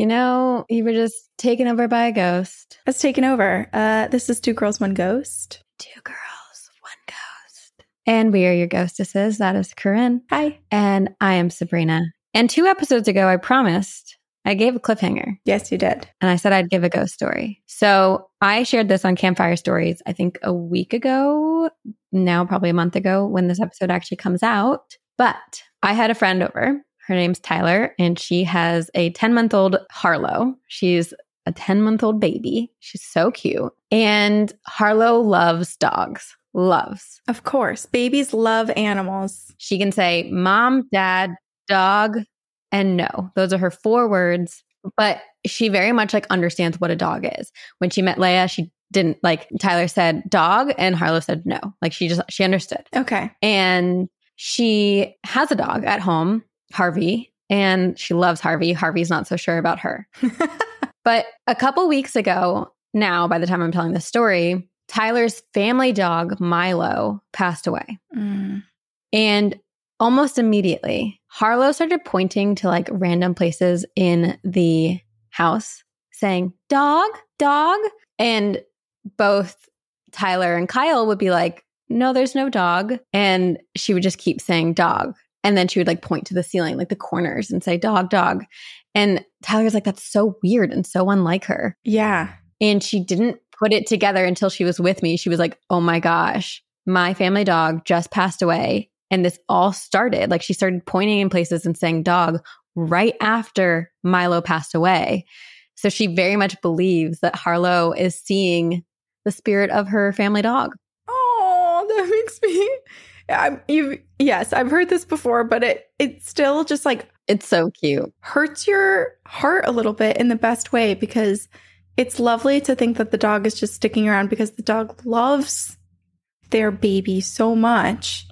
You know, you were just taken over by a ghost. let's taken over. Uh, this is Two Girls, One Ghost. Two girls, one ghost. And we are your ghostesses. That is Corinne. Hi. And I am Sabrina. And two episodes ago, I promised I gave a cliffhanger Yes, you did. and I said I'd give a ghost story. So I shared this on Campfire Stories, I think a week ago, now probably a month ago when this episode actually comes out. But I had a friend over. Her name's Tyler, and she has a 10 month old Harlow. She's a 10 month old baby. She's so cute. And Harlow loves dogs, loves. Of course, babies love animals. She can say mom, dad, dog, and no. Those are her four words. But she very much like understands what a dog is. When she met Leia, she didn't like Tyler said dog and Harlow said no. Like she just she understood. Okay. And she has a dog at home, Harvey, and she loves Harvey. Harvey's not so sure about her. But a couple weeks ago, now by the time I'm telling this story, Tyler's family dog, Milo, passed away. Mm. And almost immediately, Harlow started pointing to like random places in the house saying, dog, dog. And both Tyler and Kyle would be like, no, there's no dog. And she would just keep saying dog. And then she would like point to the ceiling, like the corners, and say dog, dog. And Tyler's like, that's so weird and so unlike her. Yeah. And she didn't put it together until she was with me. She was like, oh my gosh, my family dog just passed away. And this all started. Like she started pointing in places and saying dog right after Milo passed away. So she very much believes that Harlow is seeing the spirit of her family dog. Oh, that makes me. I'm, you yes, I've heard this before, but it it still just like It's so cute. hurts your heart a little bit in the best way because it's lovely to think that the dog is just sticking around because the dog loves their baby so much.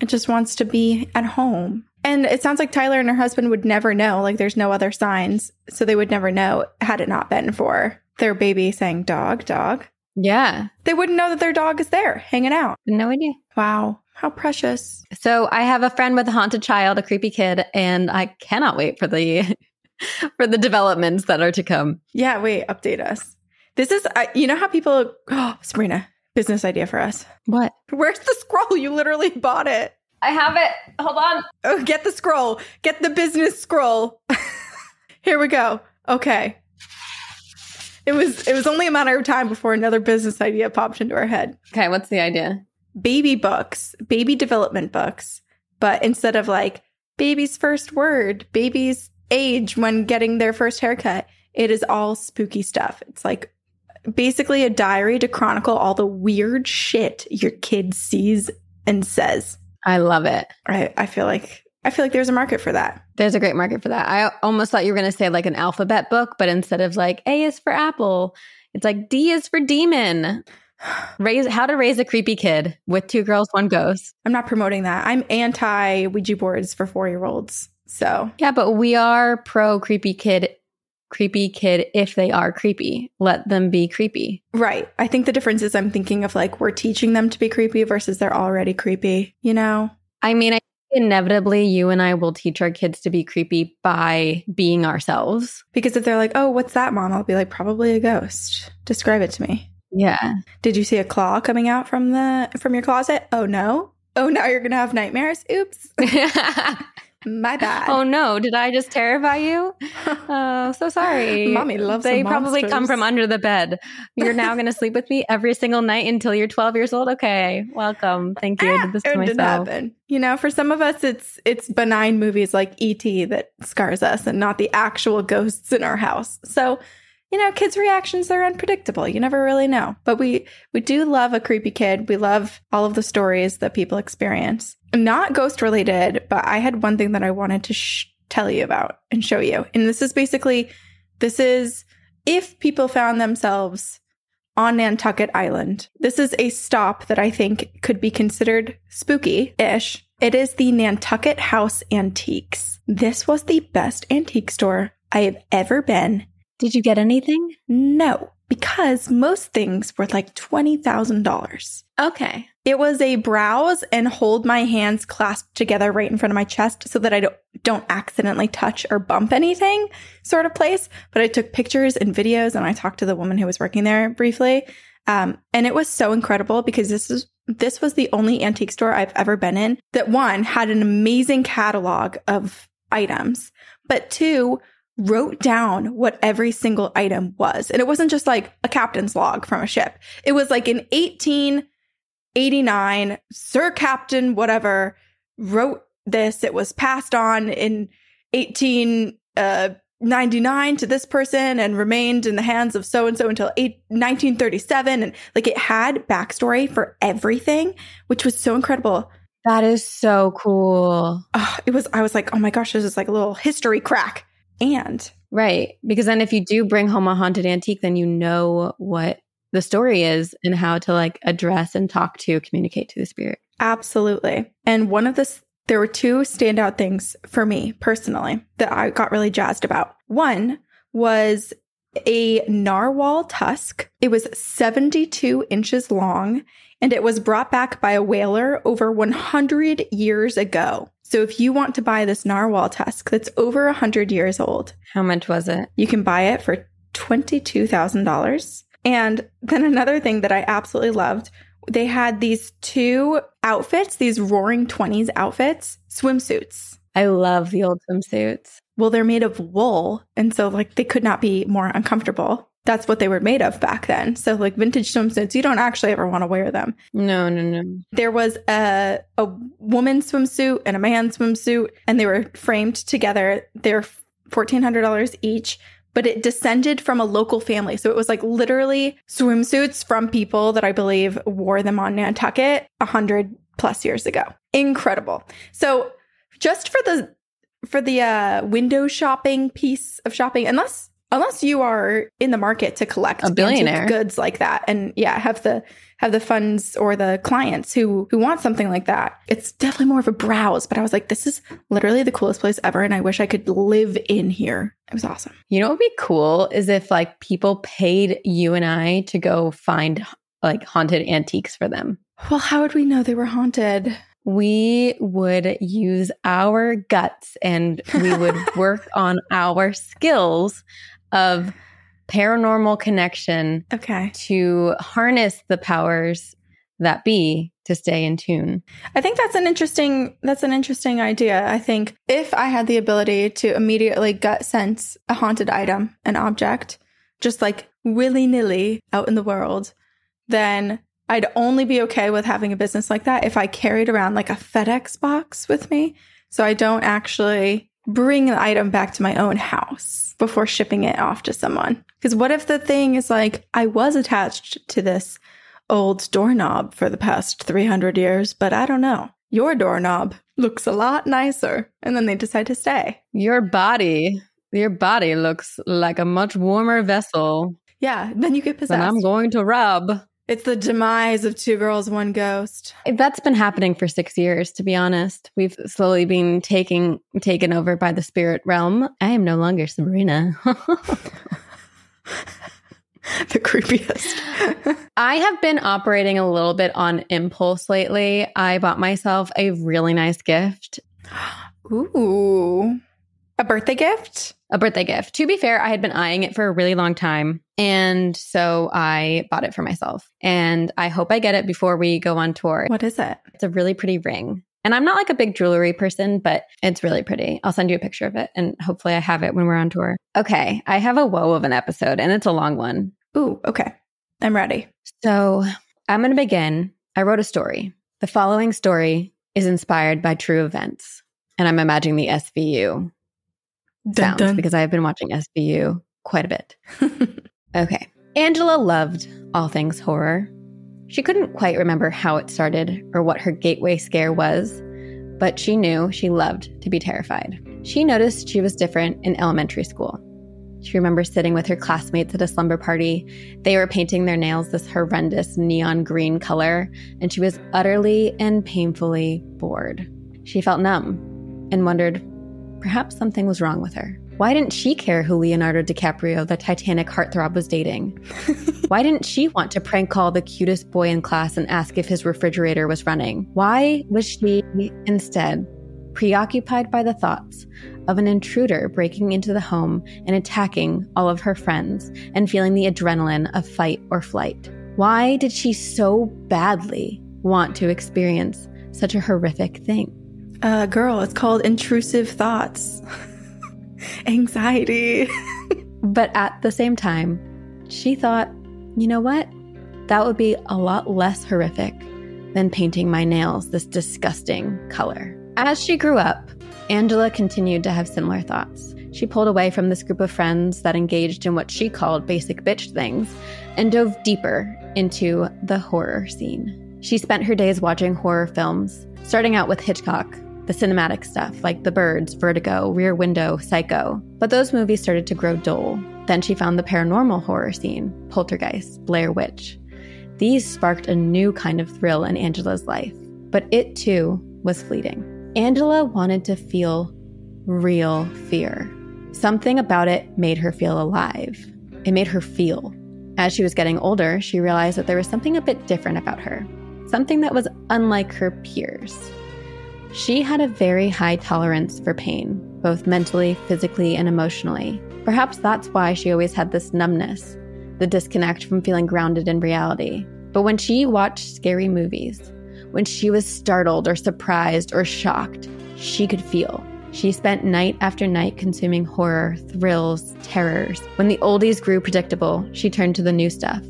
It just wants to be at home. And it sounds like Tyler and her husband would never know, like there's no other signs, so they would never know had it not been for their baby saying dog, dog. Yeah. They wouldn't know that their dog is there hanging out. No idea. Wow, how precious. So I have a friend with a haunted child, a creepy kid, and I cannot wait for the for the developments that are to come. Yeah, wait, update us. This is, I you know how people, oh, Sabrina, business idea for us. What? Where's the scroll? You literally bought it. I have it. Hold on. Oh, get the scroll. Get the business scroll. Here we go. Okay. It was it was only a matter of time before another business idea popped into our head. Okay, what's the idea? Baby books, baby development books, but instead of like baby's first word, baby's age when getting their first haircut, it is all spooky stuff. It's like basically a diary to chronicle all the weird shit your kid sees and says. I love it. I, I feel like I feel like there's a market for that. There's a great market for that. I almost thought you were going to say like an alphabet book, but instead of like A is for apple, it's like D is for demon. Raise how to raise a creepy kid with two girls, one ghost. I'm not promoting that. I'm anti Ouija boards for four year olds. So Yeah, but we are pro creepy kid, creepy kid if they are creepy. Let them be creepy. right. I think the difference is I'm thinking of like we're teaching them to be creepy versus they're already creepy. You know? I mean, I inevitably you and I will teach our kids to be creepy by being ourselves. Because if they're like, oh, what's that, mom? I'll be like, probably a ghost. Describe it to me. Yeah. Did you see a claw coming out from the from your closet? Oh no. Oh, now you're gonna have nightmares. Oops. My bad. oh no, did I just terrify you? Oh, so sorry. Mommy loves They probably come from under the bed. You're now going to sleep with me every single night until you're 12 years old. Okay, welcome. Thank you. I did this to ah, didn't myself. happen. You know, for some of us, it's it's benign movies like E.T. that scars us, and not the actual ghosts in our house. So, you know, kids' reactions they're unpredictable. You never really know. But we we do love a creepy kid. We love all of the stories that people experience. Not ghost related, but I had one thing that I wanted to sh- tell you about and show you. And this is basically this is if people found themselves on Nantucket Island. This is a stop that I think could be considered spooky ish. It is the Nantucket House Antiques. This was the best antique store I have ever been. Did you get anything? No, because most things were like $20,000. Okay. It was a browse and hold my hands clasped together right in front of my chest so that I don't, don't accidentally touch or bump anything sort of place. But I took pictures and videos and I talked to the woman who was working there briefly. Um, and it was so incredible because this is this was the only antique store I've ever been in that one had an amazing catalog of items, but two wrote down what every single item was. And it wasn't just like a captain's log from a ship. It was like an 1889 Sir Captain whatever wrote this. It was passed on in 1899 uh, to this person and remained in the hands of so and so until eight, 1937 and like it had backstory for everything, which was so incredible. That is so cool. Oh, it was I was like, "Oh my gosh, this is like a little history crack." And Right. Because then if you do bring home a haunted antique, then you know what the story is and how to like address and talk to, communicate to the spirit. Absolutely. And one of the, there were two standout things for me personally that I got really jazzed about. One was a narwhal tusk. It was 72 inches long and it was brought back by a whaler over 100 years ago. So if you want to buy this narwhal tusk that's over 100 years old, How much was it? you can buy it for $22,000. And then another thing that I absolutely loved, they had these two outfits, these roaring 20s outfits, swimsuits. I love the old swimsuits. Well, they're made of wool. And so, like, they could not be more uncomfortable. That's what they were made of back then. So, like, vintage swimsuits, you don't actually ever want to wear them. No, no, no. There was a, a woman's swimsuit and a man's swimsuit, and they were framed together. They're $1,400 each, but it descended from a local family. So it was like literally swimsuits from people that I believe wore them on Nantucket 100 plus years ago. Incredible. So just for the for the uh window shopping piece of shopping unless unless you are in the market to collect A billionaire. goods like that. And yeah have the have the funds or the clients who who want something like that. It's definitely more of a browse but i was like this is literally the coolest place ever and i wish i could live in here. It was awesome. You know what would be cool is if like people paid you and I to go find like haunted antiques for them. well how would we know they were haunted? We would use our guts and we would work on our skills of paranormal connection okay to harness the powers that be to stay in tune. I think that's an interesting that's an interesting idea. I think if I had the ability to immediately gut sense a haunted item, an object, just like willy-nilly out in the world, then I'd only be okay with having a business like that if I carried around like a FedEx box with me. So I don't actually bring the item back to my own house before shipping it off to someone. Because what if the thing is like, I was attached to this old doorknob for the past 300 years, but I don't know. Your doorknob looks a lot nicer. And then they decide to stay. Your body, your body looks like a much warmer vessel Yeah, then you get possessed. than I'm going to rub. It's the demise of two girls, one ghost. That's been happening for six years, to be honest. We've slowly been taking taken over by the spirit realm. I am no longer Sabrina. the creepiest. I have been operating a little bit on impulse lately. I bought myself a really nice gift, Ooh. A birthday gift? A birthday gift. To be fair, I had been eyeing it for a really long time. And so I bought it for myself. And I hope I get it before we go on tour. What is it? It's a really pretty ring. And I'm not like a big jewelry person, but it's really pretty. I'll send you a picture of it and hopefully I have it when we're on tour. Okay. I have a woe of an episode and it's a long one. Ooh, okay. I'm ready. So I'm going to begin. I wrote a story. The following story is inspired by true events. And I'm imagining the SVU sounds because I've been watching SVU quite a bit. Okay. Angela loved all things horror. She couldn't quite remember how it started or what her gateway scare was, but she knew she loved to be terrified. She noticed she was different in elementary school. She remembers sitting with her classmates at a slumber party. They were painting their nails this horrendous neon green color, and she was utterly and painfully bored. She felt numb and wondered perhaps something was wrong with her. Why didn't she care who Leonardo DiCaprio, the Titanic heartthrob, was dating? Why didn't she want to prank call the cutest boy in class and ask if his refrigerator was running? Why was she instead preoccupied by the thoughts of an intruder breaking into the home and attacking all of her friends and feeling the adrenaline of fight or flight? Why did she so badly want to experience such a horrific thing? Uh, girl, it's called intrusive thoughts. Anxiety. But at the same time, she thought, you know what? That would be a lot less horrific than painting my nails this disgusting color. As she grew up, Angela continued to have similar thoughts. She pulled away from this group of friends that engaged in what she called basic bitch things and dove deeper into the horror scene. She spent her days watching horror films, starting out with Hitchcock, the cinematic stuff like The Birds, Vertigo, Rear Window, Psycho. But those movies started to grow dull. Then she found the paranormal horror scene, Poltergeist, Blair Witch. These sparked a new kind of thrill in Angela's life, but it too was fleeting. Angela wanted to feel real fear. Something about it made her feel alive. It made her feel. As she was getting older, she realized that there was something a bit different about her, something that was unlike her peers. She had a very high tolerance for pain, both mentally, physically, and emotionally. Perhaps that's why she always had this numbness, the disconnect from feeling grounded in reality. But when she watched scary movies, when she was startled or surprised or shocked, she could feel. She spent night after night consuming horror, thrills, terrors. When the oldies grew predictable, she turned to the new stuff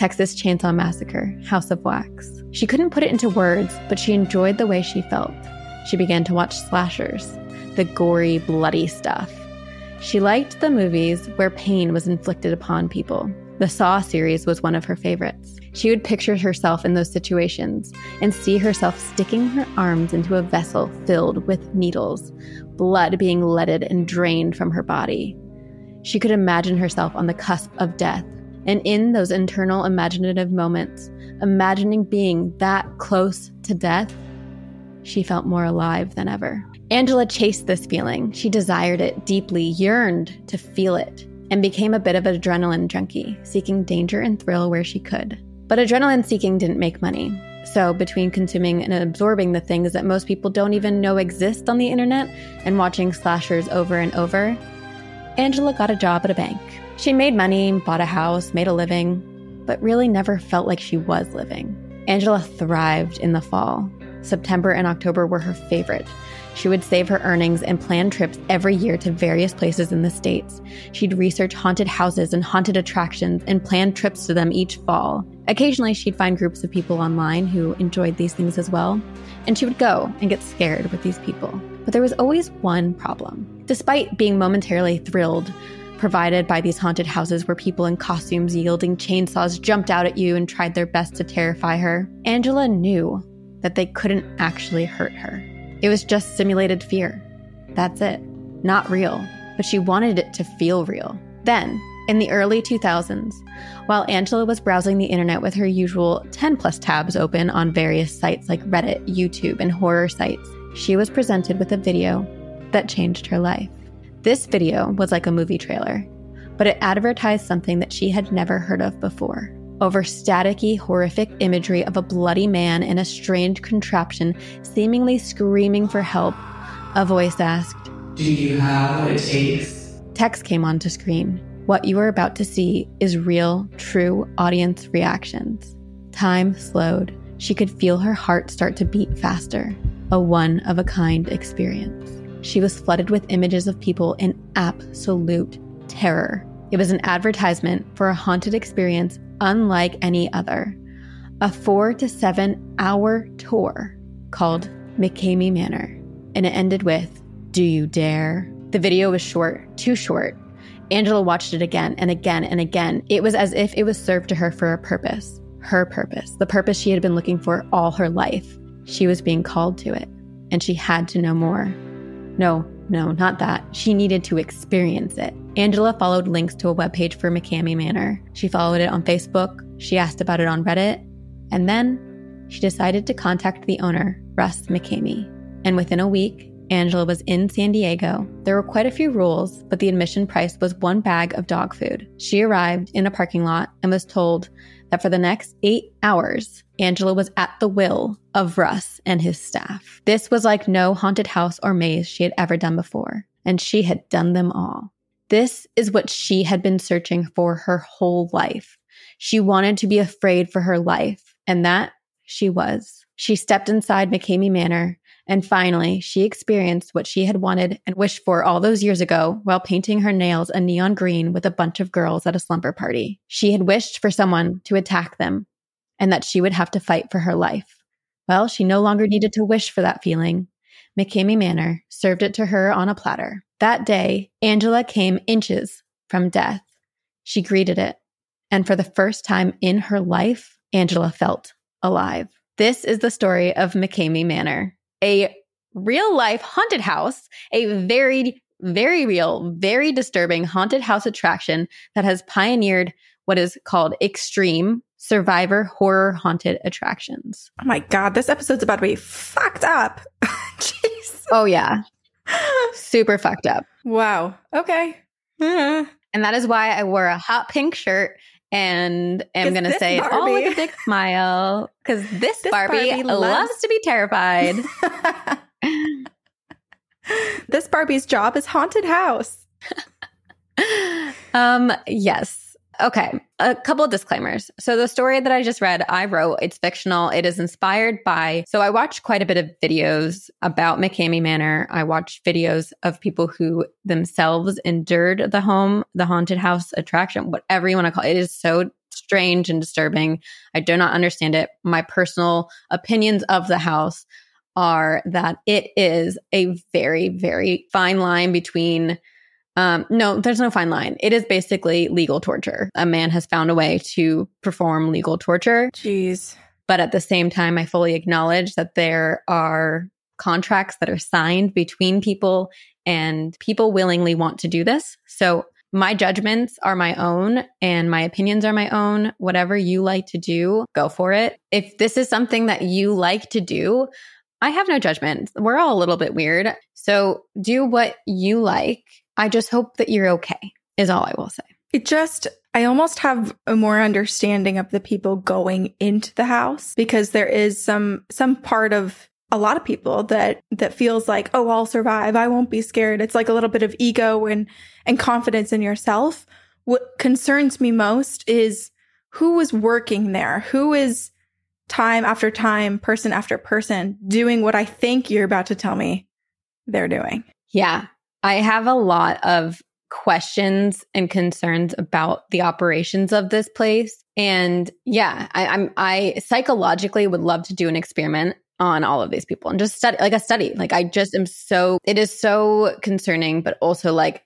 Texas Chainsaw Massacre, House of Wax. She couldn't put it into words, but she enjoyed the way she felt. She began to watch slashers, the gory, bloody stuff. She liked the movies where pain was inflicted upon people. The Saw series was one of her favorites. She would picture herself in those situations and see herself sticking her arms into a vessel filled with needles, blood being leaded and drained from her body. She could imagine herself on the cusp of death, and in those internal imaginative moments, imagining being that close to death, she felt more alive than ever. Angela chased this feeling. She desired it deeply, yearned to feel it, and became a bit of an adrenaline junkie, seeking danger and thrill where she could. But adrenaline seeking didn't make money. So, between consuming and absorbing the things that most people don't even know exist on the internet and watching slashers over and over, Angela got a job at a bank. She made money, bought a house, made a living, but really never felt like she was living. Angela thrived in the fall. September and October were her favorite. She would save her earnings and plan trips every year to various places in the States. She'd research haunted houses and haunted attractions and plan trips to them each fall. Occasionally, she'd find groups of people online who enjoyed these things as well, and she would go and get scared with these people. But there was always one problem. Despite being momentarily thrilled provided by these haunted houses where people in costumes yielding chainsaws jumped out at you and tried their best to terrify her, Angela knew that they couldn't actually hurt her. It was just simulated fear. That's it. Not real. But she wanted it to feel real. Then, in the early 2000s, while Angela was browsing the internet with her usual 10 plus tabs open on various sites like Reddit, YouTube, and horror sites, she was presented with a video that changed her life. This video was like a movie trailer, but it advertised something that she had never heard of before. Over staticky, horrific imagery of a bloody man in a strange contraption, seemingly screaming for help, a voice asked, Do you have what it takes? Text came onto screen. What you are about to see is real, true audience reactions. Time slowed. She could feel her heart start to beat faster. A one of a kind experience. She was flooded with images of people in absolute terror. It was an advertisement for a haunted experience unlike any other. A four to seven hour tour called McKamey Manor. And it ended with, Do you dare? The video was short, too short. Angela watched it again and again and again. It was as if it was served to her for a purpose. Her purpose, the purpose she had been looking for all her life. She was being called to it, and she had to know more. No, no, not that. She needed to experience it. Angela followed links to a webpage for McKamey Manor. She followed it on Facebook. She asked about it on Reddit. And then she decided to contact the owner, Russ McKamey. And within a week, Angela was in San Diego. There were quite a few rules, but the admission price was one bag of dog food. She arrived in a parking lot and was told that for the next eight hours, Angela was at the will of Russ and his staff. This was like no haunted house or maze she had ever done before, and she had done them all. This is what she had been searching for her whole life. She wanted to be afraid for her life, and that she was. She stepped inside McKamey Manor and finally, she experienced what she had wanted and wished for all those years ago while painting her nails a neon green with a bunch of girls at a slumber party. She had wished for someone to attack them and that she would have to fight for her life. Well, she no longer needed to wish for that feeling. McKamey Manor served it to her on a platter. That day, Angela came inches from death. She greeted it. And for the first time in her life, Angela felt alive. This is the story of McKamey Manor a real life haunted house, a very, very real, very disturbing haunted house attraction that has pioneered what is called extreme survivor horror haunted attractions. Oh my God, this episode's about to be fucked up. Jeez. Oh, yeah. Super fucked up. Wow. Okay. and that is why I wore a hot pink shirt and am going to say Barbie. it all with a big smile because this, this, Barbie, Barbie loves-, loves to be terrified. this Barbie's job is haunted house. um, yes. Okay, a couple of disclaimers. So the story that I just read, I wrote. It's fictional. It is inspired by. So I watched quite a bit of videos about McKamey Manor. I watched videos of people who themselves endured the home, the haunted house attraction, whatever you want to call it. It is so strange and disturbing. I do not understand it. My personal opinions of the house are that it is a very, very fine line between um, no, there's no fine line. It is basically legal torture. A man has found a way to perform legal torture. Jeez. But at the same time, I fully acknowledge that there are contracts that are signed between people and people willingly want to do this. So my judgments are my own and my opinions are my own. Whatever you like to do, go for it. If this is something that you like to do, I have no judgment. We're all a little bit weird. So do what you like I just hope that you're okay, is all I will say. It just, I almost have a more understanding of the people going into the house because there is some, some part of a lot of people that, that feels like, oh, I'll survive. I won't be scared. It's like a little bit of ego and, and confidence in yourself. What concerns me most is who is working there? Who is time after time, person after person doing what I think you're about to tell me they're doing? Yeah. I have a lot of questions and concerns about the operations of this place. And yeah, I, I'm I psychologically would love to do an experiment on all of these people and just study like a study. Like I just am so it is so concerning, but also like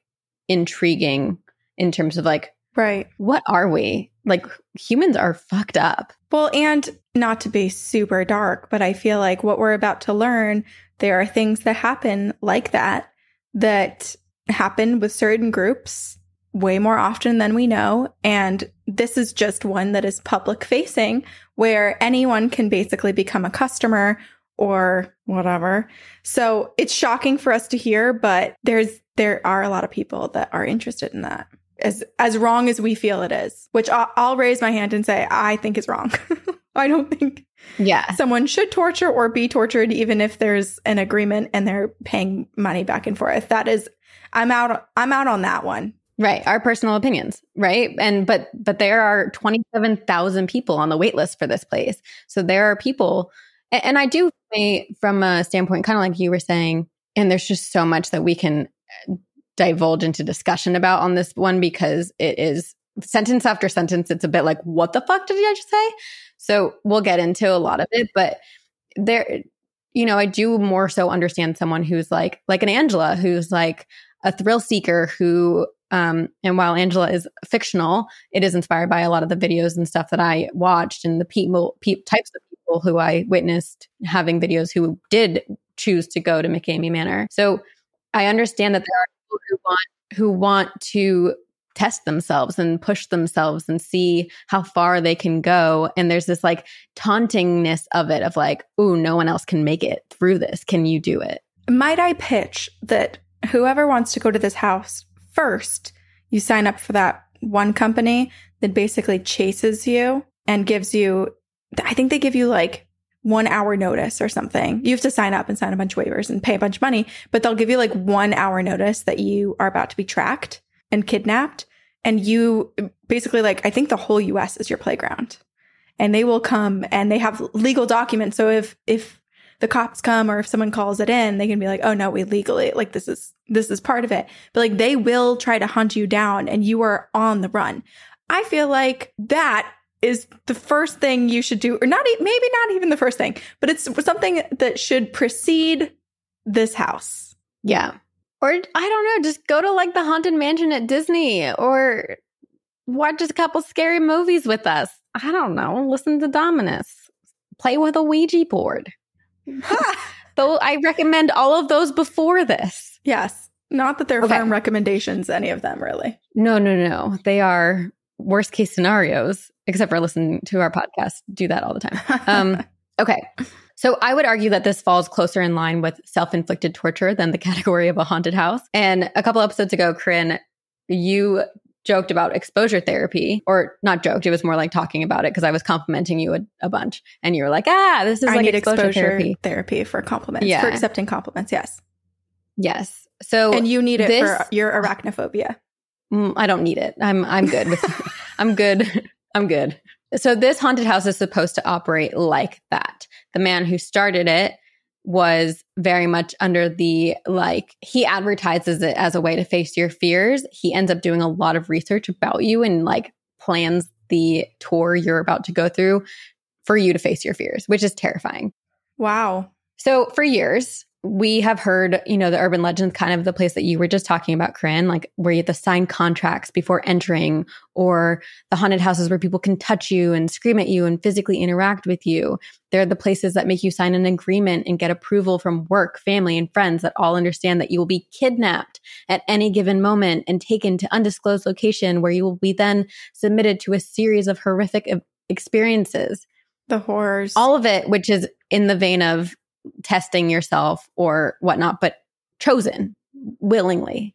intriguing in terms of like, Right. what are we? Like humans are fucked up. Well, and not to be super dark, but I feel like what we're about to learn, there are things that happen like that that happen with certain groups way more often than we know. And this is just one that is public facing where anyone can basically become a customer or whatever. So it's shocking for us to hear, but there's there are a lot of people that are interested in that. As as wrong as we feel it is, which I'll, I'll raise my hand and say I think is wrong. I don't think Yeah. someone should torture or be tortured, even if there's an agreement and they're paying money back and forth. That is, I'm out. I'm out on that one. Right. Our personal opinions. Right. And, but, but there are 27,000 people on the wait list for this place. So there are people, and, and I do say from a standpoint, kind of like you were saying, and there's just so much that we can uh, divulge into discussion about on this one because it is sentence after sentence. It's a bit like, what the fuck did I just say? So we'll get into a lot of it, but there, you know, I do more so understand someone who's like, like an Angela, who's like a thrill seeker who um, and while Angela is fictional, it is inspired by a lot of the videos and stuff that I watched and the people, pe- types of people who I witnessed having videos who did choose to go to McKamey Manor. So I understand that there are people who want who want to test themselves and push themselves and see how far they can go. And there's this like tauntingness of it of like, ooh, no one else can make it through this. Can you do it? Might I pitch that whoever wants to go to this house first, you sign up for that one company that basically chases you and gives you, I think they give you like one hour notice or something. You have to sign up and sign a bunch of waivers and pay a bunch of money, but they'll give you like one hour notice that you are about to be tracked and kidnapped. And you basically like, I think the whole US is your playground and they will come and they have legal documents. So if, if the cops come or if someone calls it in, they can be like, oh no, we legally, like this is, this is part of it. But like they will try to hunt you down and you are on the run. I feel like that is the first thing you should do, or not, maybe not even the first thing, but it's something that should precede this house. Yeah. Or I don't know, just go to like the haunted mansion at Disney or watch a couple scary movies with us. I don't know. Listen to Dominus. Play with a Ouija board. Though I recommend all of those before this. Yes. Not that they're Okay. firm recommendations, any of them really. No, no, no. They are worst case scenarios, except for listening to our podcast. Do that all the time. Um, okay. So I would argue that this falls closer in line with self inflicted torture than the category of a haunted house. And a couple episodes ago, Corinne, you joked about exposure therapy, or not joked, it was more like talking about it because I was complimenting you a, a bunch. And you were like, ah, this is I like exposure, exposure therapy. therapy. for compliments, Yeah. for accepting compliments. Yes. Yes. So and you need it this- for your arachnophobia. Mm, I don't need it. I'm I'm good with I'm good. I'm good. So this haunted house is supposed to operate like that. The man who started it was very much under the like he advertises it as a way to face your fears. He ends up doing a lot of research about you and like plans the tour you're about to go through for you to face your fears, which is terrifying. Wow. So for years, we have heard, you know, the urban legends, kind of the place that you were just talking about, Corinne, like where you have to sign contracts before entering, or the haunted houses where people can touch you and scream at you and physically interact with you. They're the places that make you sign an agreement and get approval from work, family, and friends that all understand that you will be kidnapped at any given moment and taken to undisclosed location where you will be then submitted to a series of horrific experiences The horrors. all of it, which is in the vein of testing yourself or whatnot, but chosen willingly.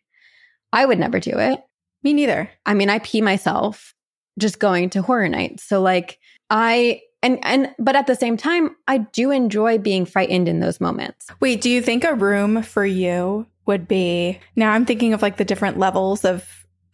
I would never do it. Me neither. I mean, I pee myself just going to horror nights. So like I and and but at the same time, I do enjoy being frightened in those moments. Wait, do you think a room for you would be now I'm thinking of like the different levels of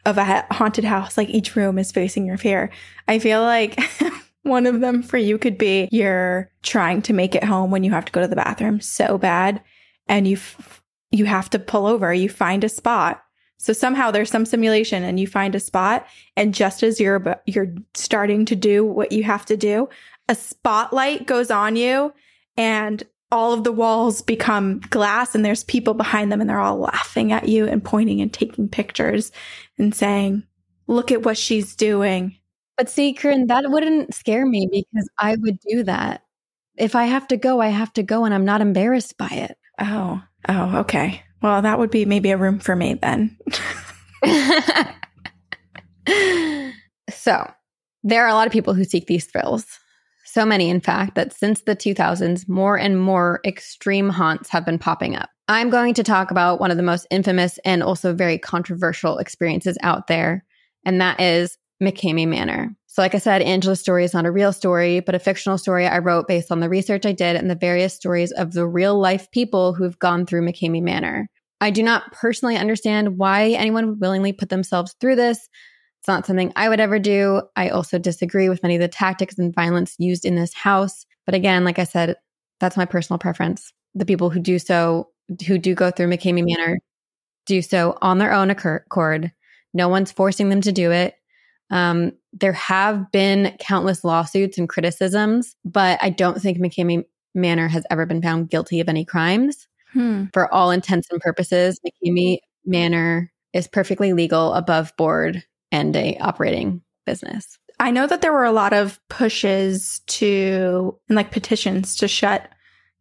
of a haunted house like each room is facing your fear. I feel like one of them for you could be you're trying to make it home when you have to go to the bathroom so bad and you f- you have to pull over, you find a spot. So somehow there's some simulation and you find a spot and just as you're you're starting to do what you have to do, a spotlight goes on you and all of the walls become glass and there's people behind them and they're all laughing at you and pointing and taking pictures and saying, look at what she's doing. But see, Karen, that wouldn't scare me because I would do that. If I have to go, I have to go and I'm not embarrassed by it. Oh, oh, okay. Well, that would be maybe a room for me then. so, there are a lot of people who seek these thrills. So many, in fact, that since the 2000s, more and more extreme haunts have been popping up. I'm going to talk about one of the most infamous and also very controversial experiences out there, and that is McKamey Manor. So, like I said, Angela's story is not a real story, but a fictional story I wrote based on the research I did and the various stories of the real life people who've gone through McKamey Manor. I do not personally understand why anyone would willingly put themselves through this. It's not something I would ever do. I also disagree with many of the tactics and violence used in this house. But again, like I said, that's my personal preference. The people who do so, who do go through McKamey Manor, do so on their own accord. No one's forcing them to do it. Um, there have been countless lawsuits and criticisms, but I don't think McKamey Manor has ever been found guilty of any crimes. Hmm. For all intents and purposes, McKamey Manor is perfectly legal, above board, and a operating business. I know that there were a lot of pushes to and like petitions to shut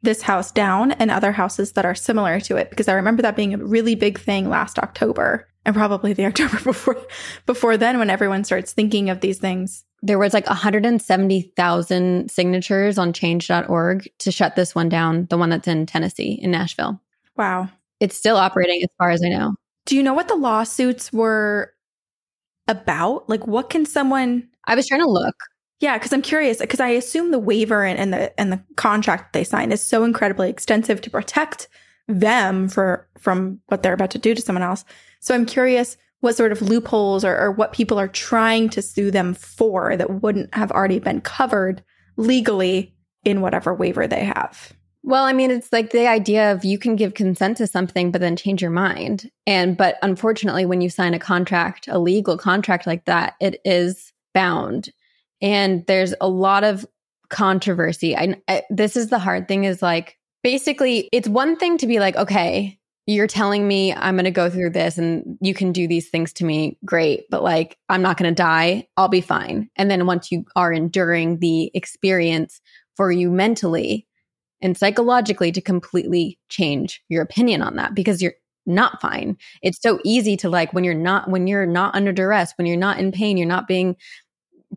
this house down and other houses that are similar to it because I remember that being a really big thing last October and probably the October before before then when everyone starts thinking of these things. There was like 170,000 signatures on change.org to shut this one down, the one that's in Tennessee in Nashville. Wow. It's still operating as far as I know. Do you know what the lawsuits were about? Like what can someone I was trying to look. Yeah, because I'm curious because I assume the waiver and, and the and the contract they sign is so incredibly extensive to protect them for from what they're about to do to someone else. So I'm curious what sort of loopholes or, or what people are trying to sue them for that wouldn't have already been covered legally in whatever waiver they have. Well, I mean, it's like the idea of you can give consent to something, but then change your mind. And, but unfortunately, when you sign a contract, a legal contract like that, it is bound. And there's a lot of controversy. I, I, this is the hard thing is like, basically, it's one thing to be like, okay, you're telling me I'm going to go through this and you can do these things to me. Great. But like, I'm not going to die. I'll be fine. And then once you are enduring the experience for you mentally and psychologically to completely change your opinion on that because you're not fine. It's so easy to like when you're not, when you're not under duress, when you're not in pain, you're not being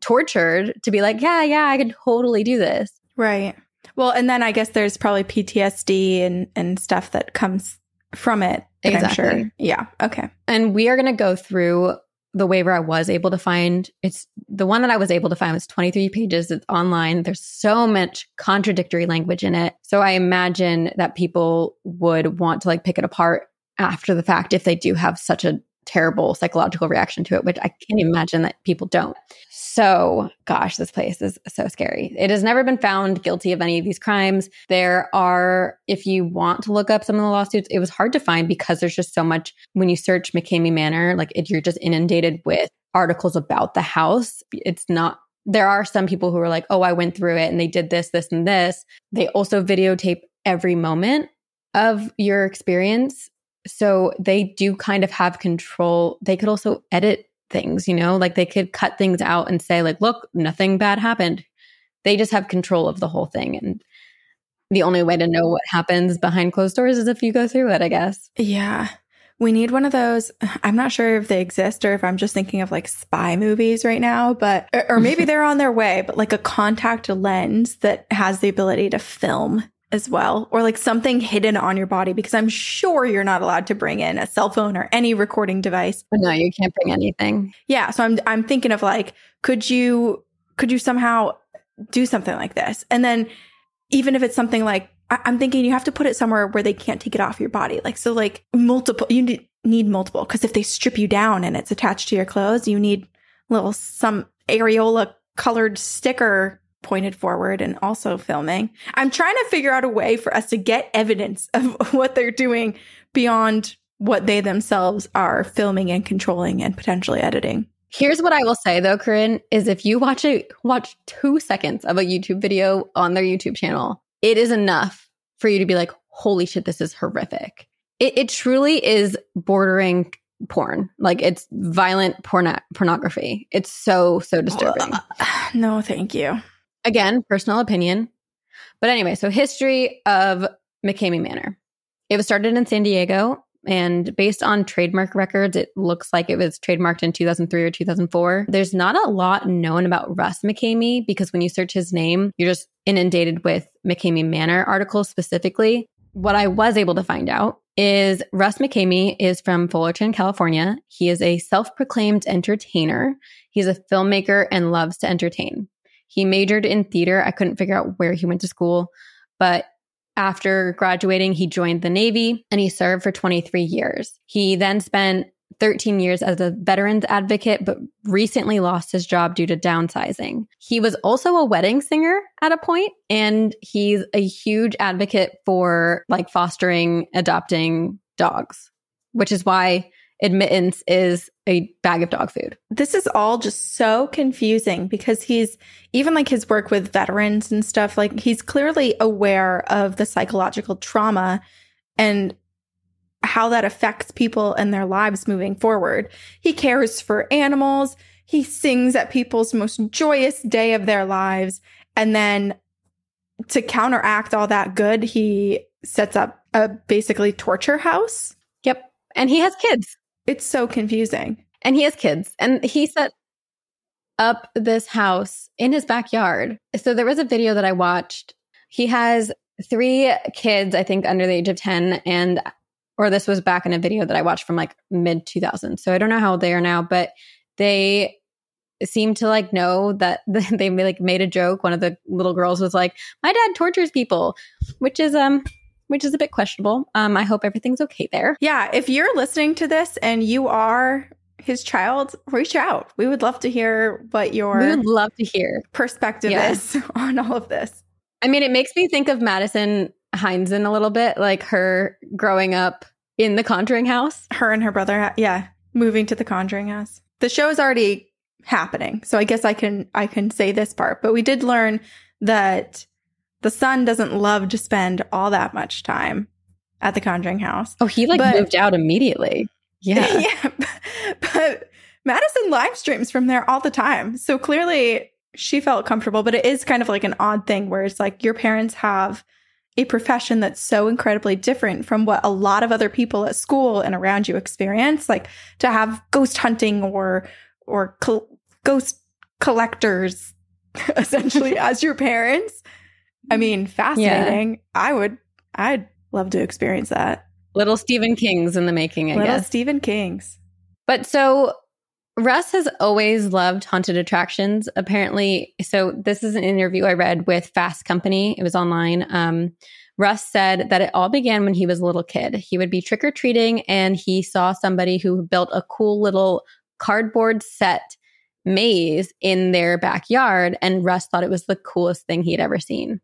tortured to be like, yeah, yeah, I could totally do this. Right. Well, and then I guess there's probably PTSD and, and stuff that comes from it. Exactly. Sure. Yeah. Okay. And we are going to go through the waiver I was able to find. It's the one that I was able to find was 23 pages. It's online. There's so much contradictory language in it. So I imagine that people would want to like pick it apart after the fact if they do have such a terrible psychological reaction to it, which I can't imagine that people don't. So, gosh, this place is so scary. It has never been found guilty of any of these crimes. There are, if you want to look up some of the lawsuits, it was hard to find because there's just so much. When you search McKamey Manor, like it, you're just inundated with articles about the house. It's not there are some people who are like, oh, I went through it and they did this, this, and this. They also videotape every moment of your experience. So they do kind of have control. They could also edit things, you know, like they could cut things out and say, like, look, nothing bad happened. They just have control of the whole thing. And the only way to know what happens behind closed doors is if you go through it, I guess. Yeah. We need one of those. I'm not sure if they exist or if I'm just thinking of like spy movies right now, but, or maybe they're on their way, but like a contact lens that has the ability to film as well, or like something hidden on your body, because I'm sure you're not allowed to bring in a cell phone or any recording device. No, you can't bring anything. Yeah. So I'm, I'm thinking of like, could you, could you somehow do something like this? And then even if it's something like, I, I'm thinking you have to put it somewhere where they can't take it off your body. Like, so like multiple, you need, need multiple. Cause if they strip you down and it's attached to your clothes, you need little, some areola colored sticker pointed forward and also filming. I'm trying to figure out a way for us to get evidence of what they're doing beyond what they themselves are filming and controlling and potentially editing. Here's what I will say though, Corinne, is if you watch a watch two seconds of a YouTube video on their YouTube channel, it is enough for you to be like, holy shit, this is horrific. It, it truly is bordering porn. Like it's violent porn- pornography. It's so, so disturbing. no, thank you. Again, personal opinion. But anyway, so history of McKamey Manor. It was started in San Diego and based on trademark records, it looks like it was trademarked in 2003 or 2004. There's not a lot known about Russ McKamey because when you search his name, you're just inundated with McKamey Manor articles specifically. What I was able to find out is Russ McKamey is from Fullerton, California. He is a self proclaimed entertainer. He's a filmmaker and loves to entertain. He majored in theater. I couldn't figure out where he went to school, but after graduating, he joined the Navy and he served for 23 years. He then spent 13 years as a veterans advocate, but recently lost his job due to downsizing. He was also a wedding singer at a point, and he's a huge advocate for like fostering, adopting dogs, which is why admittance is a bag of dog food. This is all just so confusing because he's even like his work with veterans and stuff, like he's clearly aware of the psychological trauma and how that affects people and their lives moving forward. He cares for animals. He sings at people's most joyous day of their lives. And then to counteract all that good, he sets up a basically torture house. Yep. And he has kids. It's so confusing. And he has kids. And he set up this house in his backyard. So there was a video that I watched. He has three kids, I think, under the age of 10. And, or this was back in a video that I watched from like mid 2000s. So I don't know how old they are now, but they seem to like know that they like made a joke. One of the little girls was like, "My dad tortures people," which is um which is a bit questionable. Um, I hope everything's okay there. Yeah, if you're listening to this and you are his child, reach out. We would love to hear what your we would love to hear perspective yeah. is on all of this. I mean, it makes me think of Madison Heinzen a little bit, like her growing up in the Conjuring house. Her and her brother, yeah, moving to the Conjuring house. The show is already happening, so I guess I can I can say this part. But we did learn that the son doesn't love to spend all that much time at the Conjuring house. Oh, he like but, moved out immediately. Yeah. yeah. But Madison live streams from there all the time. So clearly she felt comfortable, but it is kind of like an odd thing where it's like your parents have a profession that's so incredibly different from what a lot of other people at school and around you experience like to have ghost hunting or or col- ghost collectors essentially as your parents I mean, fascinating. Yeah. I would, I'd love to experience that. Little Stephen King's in the making, I Little guess. Stephen King's. But so Russ has always loved haunted attractions. Apparently, so this is an interview I read with Fast Company. It was online. Um, Russ said that it all began when he was a little kid. He would be trick or treating and he saw somebody who built a cool little cardboard set maze in their backyard. And Russ thought it was the coolest thing he had ever seen.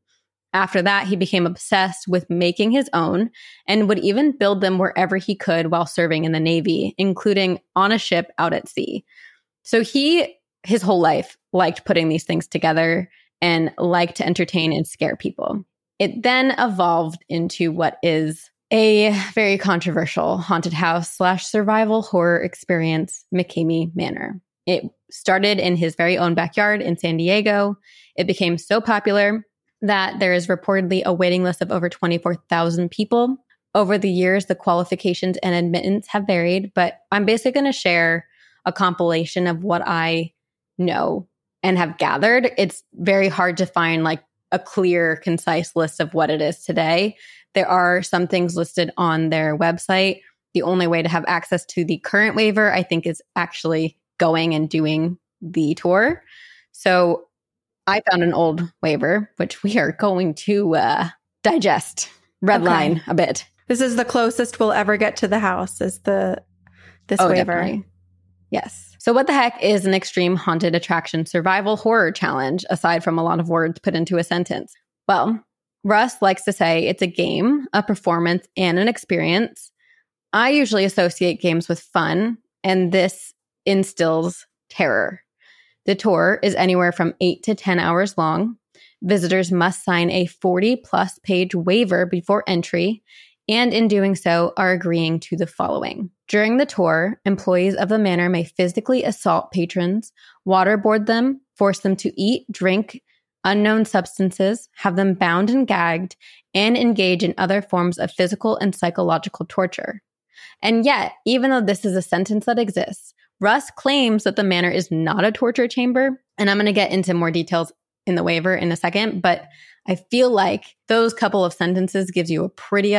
After that, he became obsessed with making his own and would even build them wherever he could while serving in the Navy, including on a ship out at sea. So he, his whole life, liked putting these things together and liked to entertain and scare people. It then evolved into what is a very controversial haunted house slash survival horror experience, McKamey Manor. It started in his very own backyard in San Diego. It became so popular that there is reportedly a waiting list of over 24,000 people. Over the years, the qualifications and admittance have varied, but I'm basically going to share a compilation of what I know and have gathered. It's very hard to find like a clear, concise list of what it is today. There are some things listed on their website. The only way to have access to the current waiver, I think, is actually going and doing the tour. So I found an old waiver, which we are going to uh, digest, redline okay. a bit. This is the closest we'll ever get to the house. Is the this oh, waiver? Definitely. Yes. So, what the heck is an extreme haunted attraction survival horror challenge aside from a lot of words put into a sentence? Well, Russ likes to say it's a game, a performance, and an experience. I usually associate games with fun, and this instills terror. The tour is anywhere from 8 to 10 hours long. Visitors must sign a 40 plus page waiver before entry, and in doing so are agreeing to the following. During the tour, employees of the manor may physically assault patrons, waterboard them, force them to eat, drink unknown substances, have them bound and gagged, and engage in other forms of physical and psychological torture. And yet, even though this is a sentence that exists, Russ claims that the manor is not a torture chamber. And I'm going to get into more details in the waiver in a second, but I feel like those couple of sentences gives you a pretty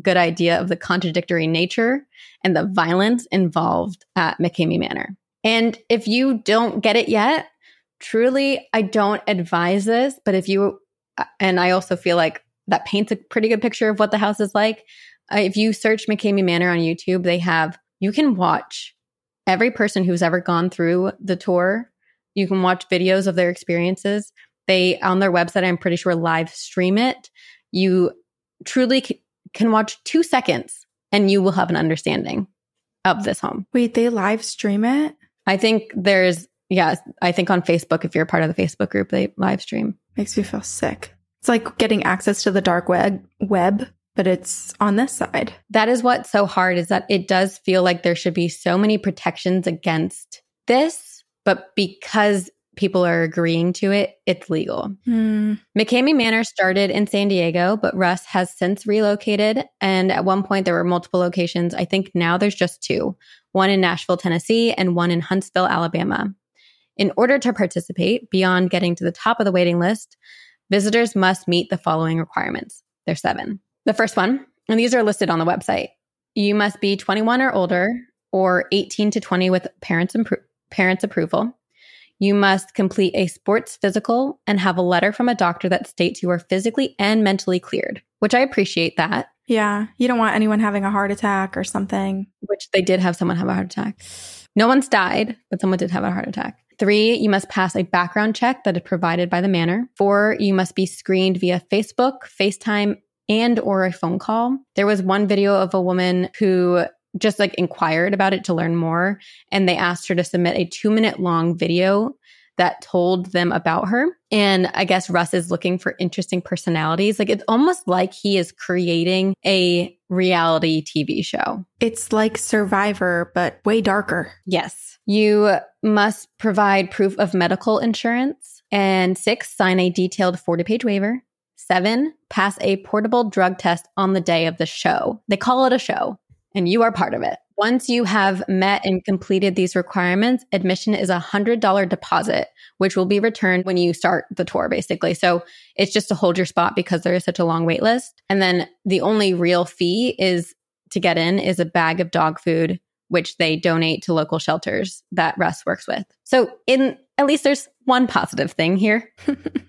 good idea of the contradictory nature and the violence involved at McKamey Manor. And if you don't get it yet, truly, I don't advise this, but if you, and I also feel like that paints a pretty good picture of what the house is like. Uh, if you search McKamey Manor on YouTube, they have, you can watch every person who's ever gone through the tour. You can watch videos of their experiences. They, on their website, I'm pretty sure live stream it. You truly c- can watch two seconds and you will have an understanding of this home. Wait, they live stream it? I think there's, yeah, I think on Facebook, if you're part of the Facebook group, they live stream. Makes me feel sick. It's like getting access to the dark web, web, but it's on this side. That is what's so hard is that it does feel like there should be so many protections against this, but because people are agreeing to it, it's legal. Hmm. McKamey Manor started in San Diego, but Russ has since relocated. And at one point, there were multiple locations. I think now there's just two one in Nashville, Tennessee, and one in Huntsville, Alabama. In order to participate, beyond getting to the top of the waiting list, visitors must meet the following requirements. There's seven. The first one, and these are listed on the website you must be 21 or older or 18 to 20 with parents, impro- parents' approval. You must complete a sports physical and have a letter from a doctor that states you are physically and mentally cleared, which I appreciate that. Yeah. You don't want anyone having a heart attack or something. Which they did have someone have a heart attack. No one's died, but someone did have a heart attack. Three, you must pass a background check that is provided by the manor. Four, you must be screened via Facebook, FaceTime, and or a phone call. There was one video of a woman who just like inquired about it to learn more. And they asked her to submit a two minute long video that told them about her. And I guess Russ is looking for interesting personalities. Like it's almost like he is creating a reality TV show. It's like Survivor, but way darker. Yes. You must provide proof of medical insurance. And six, sign a detailed 40 page waiver. Seven, pass a portable drug test on the day of the show. They call it a show and you are part of it. Once you have met and completed these requirements, admission is a $100 deposit, which will be returned when you start the tour, basically. So it's just to hold your spot because there is such a long wait list. And then the only real fee is to get in is a bag of dog food, which they donate to local shelters that Russ works with. So in at least there's one positive thing here.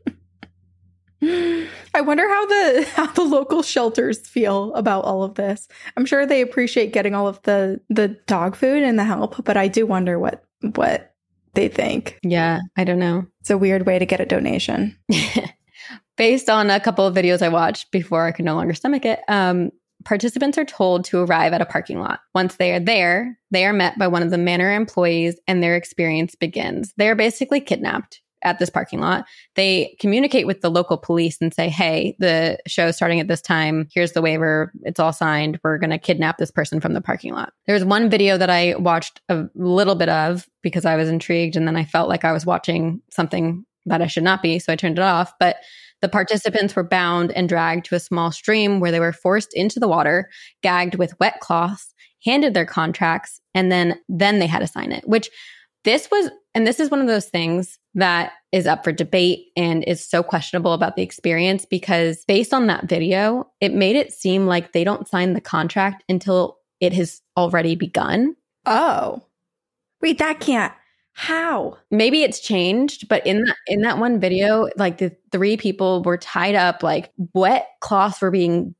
I wonder how the how the local shelters feel about all of this. I'm sure they appreciate getting all of the the dog food and the help, but I do wonder what what they think. Yeah, I don't know. It's a weird way to get a donation. Based on a couple of videos I watched before I could no longer stomach it, um, participants are told to arrive at a parking lot. Once they are there, they are met by one of the manor employees and their experience begins. They are basically kidnapped at this parking lot. They communicate with the local police and say, hey, the show is starting at this time. Here's the waiver. It's all signed. We're going to kidnap this person from the parking lot. There's one video that I watched a little bit of because I was intrigued and then I felt like I was watching something that I should not be. So I turned it off. But the participants were bound and dragged to a small stream where they were forced into the water, gagged with wet cloths, handed their contracts, and then then they had to sign it, which this was and this is one of those things that is up for debate and is so questionable about the experience because based on that video, it made it seem like they don't sign the contract until it has already begun. Oh. Wait, that can't. How? Maybe it's changed, but in that in that one video, like the three people were tied up, like wet cloths were being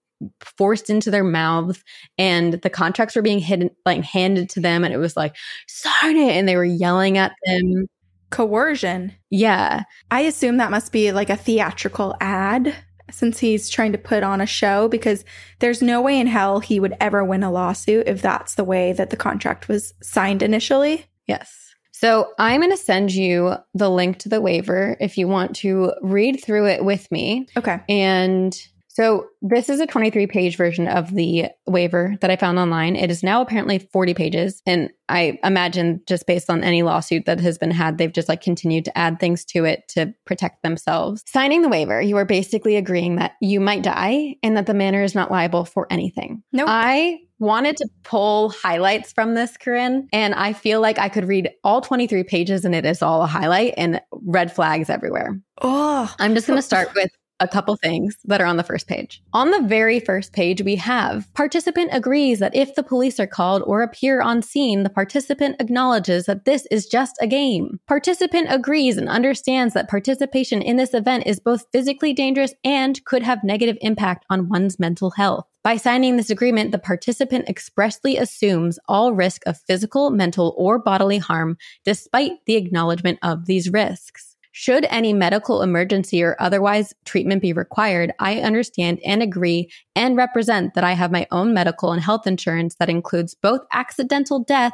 forced into their mouths and the contracts were being hidden like handed to them and it was like sign it and they were yelling at them coercion. Yeah. I assume that must be like a theatrical ad since he's trying to put on a show because there's no way in hell he would ever win a lawsuit if that's the way that the contract was signed initially. Yes. So i'm going to send you the link to the waiver if you want to read through it with me. Okay. And So, this is a 23 page version of the waiver that I found online. It is now apparently 40 pages. And I imagine just based on any lawsuit that has been had, they've just like continued to add things to it to protect themselves. Signing the waiver, you are basically agreeing that you might die and that the manor is not liable for anything. Nope. I wanted to pull highlights from this, Corinne, and I feel like I could read all 23 pages and it is all a highlight and red flags everywhere. Oh, I'm just going to start with a couple things that are on the first page. On the very first page, we have participant agrees that if the police are called or appear on scene, the participant acknowledges that this is just a game. Participant agrees and understands that participation in this event is both physically dangerous and could have negative impact on one's mental health. By signing this agreement, the participant expressly assumes all risk of physical, mental, or bodily harm despite the acknowledgement of these risks. Should any medical emergency or otherwise treatment be required, I understand and agree and represent that I have my own medical and health insurance that includes both accidental death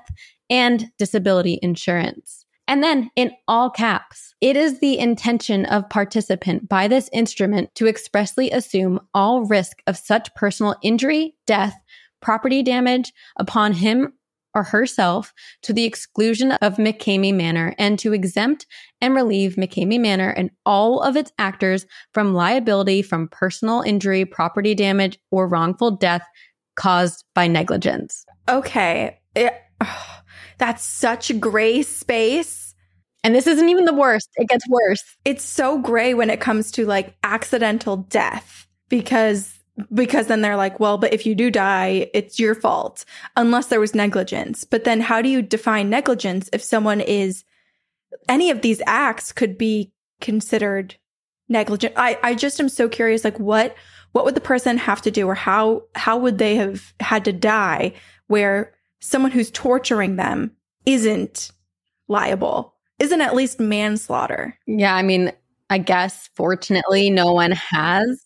and disability insurance. And then in all caps, it is the intention of participant by this instrument to expressly assume all risk of such personal injury, death, property damage upon him or herself to the exclusion of McKamey Manor and to exempt and relieve McKamey Manor and all of its actors from liability from personal injury, property damage, or wrongful death caused by negligence. okay. It- ugh, that's such gray space. And this isn't even the worst. It gets worse. It's so gray when it comes to like accidental death because because then they're like, well, but if you do die, it's your fault unless there was negligence. But then how do you define negligence if someone is any of these acts could be considered negligent? I I just am so curious like what what would the person have to do or how how would they have had to die where someone who's torturing them isn't liable? Isn't at least manslaughter? Yeah, I mean, I guess fortunately no one has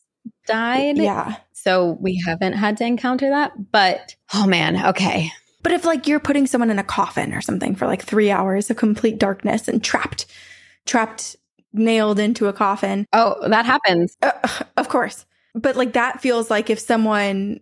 died. Yeah. So we haven't had to encounter that. But oh man, okay. But if like you're putting someone in a coffin or something for like three hours of complete darkness and trapped, trapped, nailed into a coffin, Oh, that happens. uh, of course. But like that feels like if someone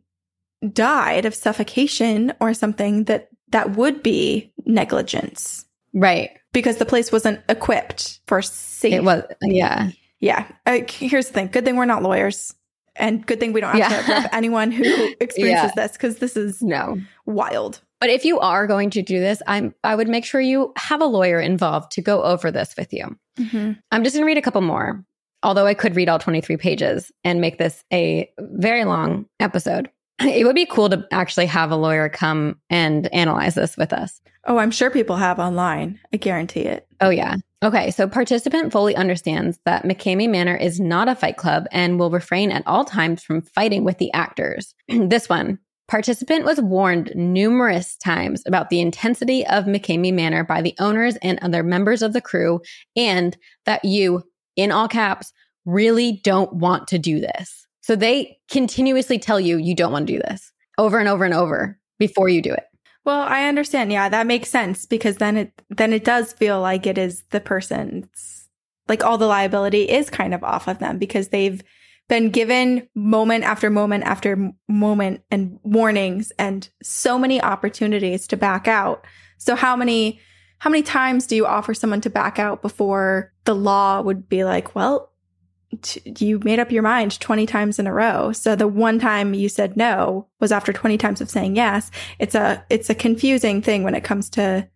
died of suffocation or something, that that would be negligence Right. because the place wasn't equipped for safe. It was, yeah. Yeah. Uh, here's the thing. Good thing we're not lawyers. And good thing we don't have Yeah. to rep anyone who experiences Yeah. this because this is No. wild. But if you are going to do this, I'm I would make sure you have a lawyer involved to go over this with you. Mm-hmm. I'm just going to read a couple more. Although I could read all 23 pages and make this a very long episode. It would be cool to actually have a lawyer come and analyze this with us. Oh, I'm sure people have online. I guarantee it. Oh, yeah. Okay. So, participant fully understands that McKamey Manor is not a fight club and will refrain at all times from fighting with the actors. this one. Participant was warned numerous times about the intensity of McKamey Manor by the owners and other members of the crew, and that you, in all caps, really don't want to do this. So they continuously tell you you don't want to do this over and over and over before you do it. Well, I understand. Yeah, that makes sense because then it then it does feel like it is the person's like all the liability is kind of off of them because they've been given moment after moment after moment and warnings and so many opportunities to back out. So how many how many times do you offer someone to back out before the law would be like, well, t- you made up your mind 20 times in a row. So the one time you said no was after 20 times of saying yes. It's a it's a confusing thing when it comes to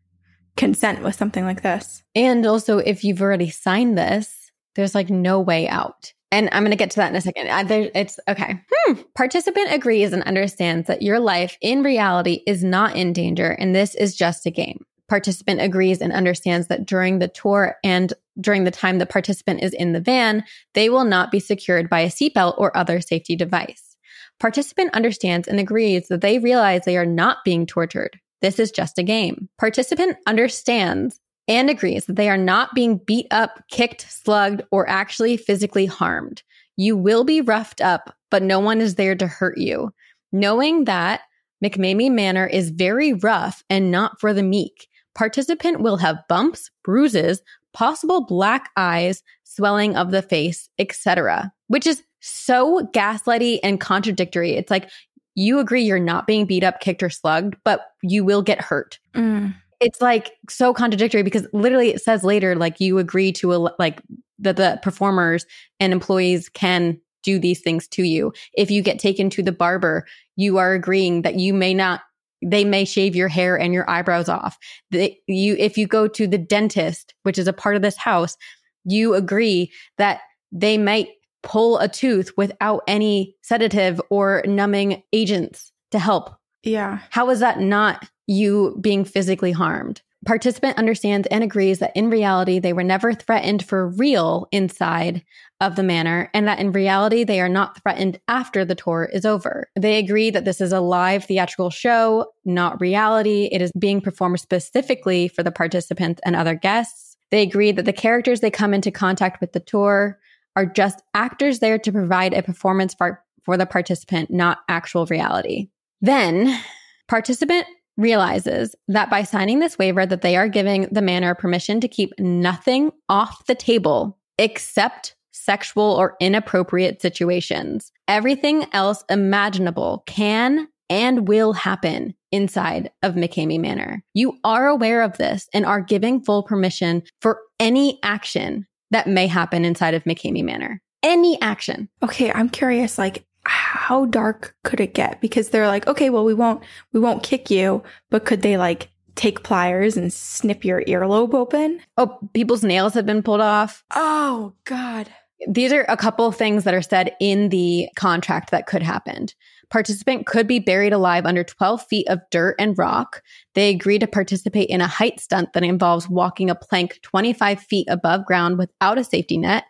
consent with something like this. And also, if you've already signed this, there's like no way out. And I'm going to get to that in a second. I, there, it's okay. Hmm. Participant agrees and understands that your life in reality is not in danger, and this is just a game. Participant agrees and understands that during the tour and during the time the participant is in the van, they will not be secured by a seatbelt or other safety device. Participant understands and agrees that they realize they are not being tortured. This is just a game. Participant understands and agrees that they are not being beat up, kicked, slugged, or actually physically harmed. You will be roughed up, but no one is there to hurt you. Knowing that McKamey Manor is very rough and not for the meek, participant will have bumps, bruises, possible black eyes, swelling of the face, etc., which is so gaslighty and contradictory. It's like you agree you're not being beat up, kicked, or slugged, but you will get hurt. Mm. It's like so contradictory because literally it says later, like you agree to a, like that the performers and employees can do these things to you. If you get taken to the barber, you are agreeing that you may not they may shave your hair and your eyebrows off. They, you if you go to the dentist, which is a part of this house, you agree that they might pull a tooth without any sedative or numbing agents to help. Yeah. How is that not you being physically harmed? Participant understands and agrees that in reality, they were never threatened for real inside of the manor, and that in reality, they are not threatened after the tour is over. They agree that this is a live theatrical show, not reality. It is being performed specifically for the participants and other guests. They agree that the characters they come into contact with the tour are just actors there to provide a performance for, for the participant, not actual reality. Then, participant realizes that by signing this waiver that they are giving the manor permission to keep nothing off the table except sexual or inappropriate situations. Everything else imaginable can and will happen inside of McKamey Manor. You are aware of this and are giving full permission for any action that may happen inside of McKamey Manor. Any action. Okay, I'm curious like how dark could it get? Because they're like, okay, well we won't we won't kick you, but could they like take pliers and snip your earlobe open? Oh, people's nails have been pulled off. Oh god. These are a couple things that are said in the contract that could happen. Participant could be buried alive under 12 feet of dirt and rock. They agree to participate in a height stunt that involves walking a plank 25 feet above ground without a safety net.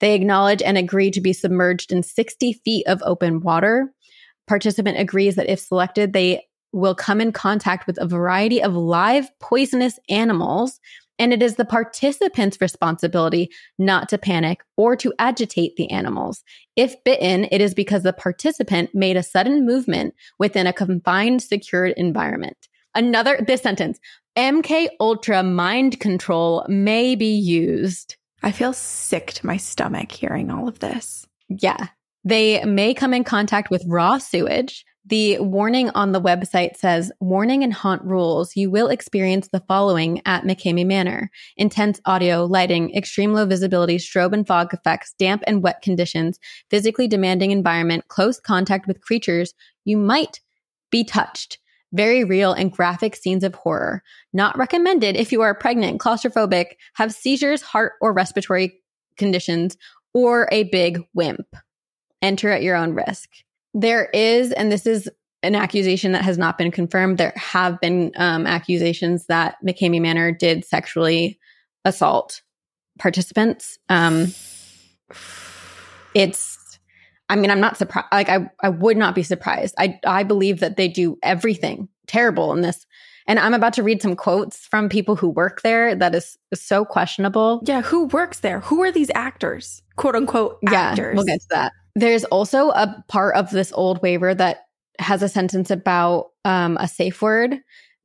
They acknowledge and agree to be submerged in 60 feet of open water. Participant agrees that if selected, they will come in contact with a variety of live poisonous animals and it is the participant's responsibility not to panic or to agitate the animals. If bitten, it is because the participant made a sudden movement within a confined, secured environment. Another, this sentence, MK Ultra mind control may be used. I feel sick to my stomach hearing all of this. Yeah. They may come in contact with raw sewage, the warning on the website says, warning and haunt rules. You will experience the following at McKamey Manor. Intense audio, lighting, extreme low visibility, strobe and fog effects, damp and wet conditions, physically demanding environment, close contact with creatures. You might be touched. Very real and graphic scenes of horror. Not recommended if you are pregnant, claustrophobic, have seizures, heart or respiratory conditions, or a big wimp. Enter at your own risk. There is, and this is an accusation that has not been confirmed. There have been um, accusations that McKamey Manor did sexually assault participants. Um, it's, I mean, I'm not surprised. Like, I, I would not be surprised. I, I believe that they do everything terrible in this. And I'm about to read some quotes from people who work there that is, is so questionable. Yeah, who works there? Who are these actors? Quote unquote actors. Yeah, we'll get to that. There's also a part of this old waiver that has a sentence about um, a safe word,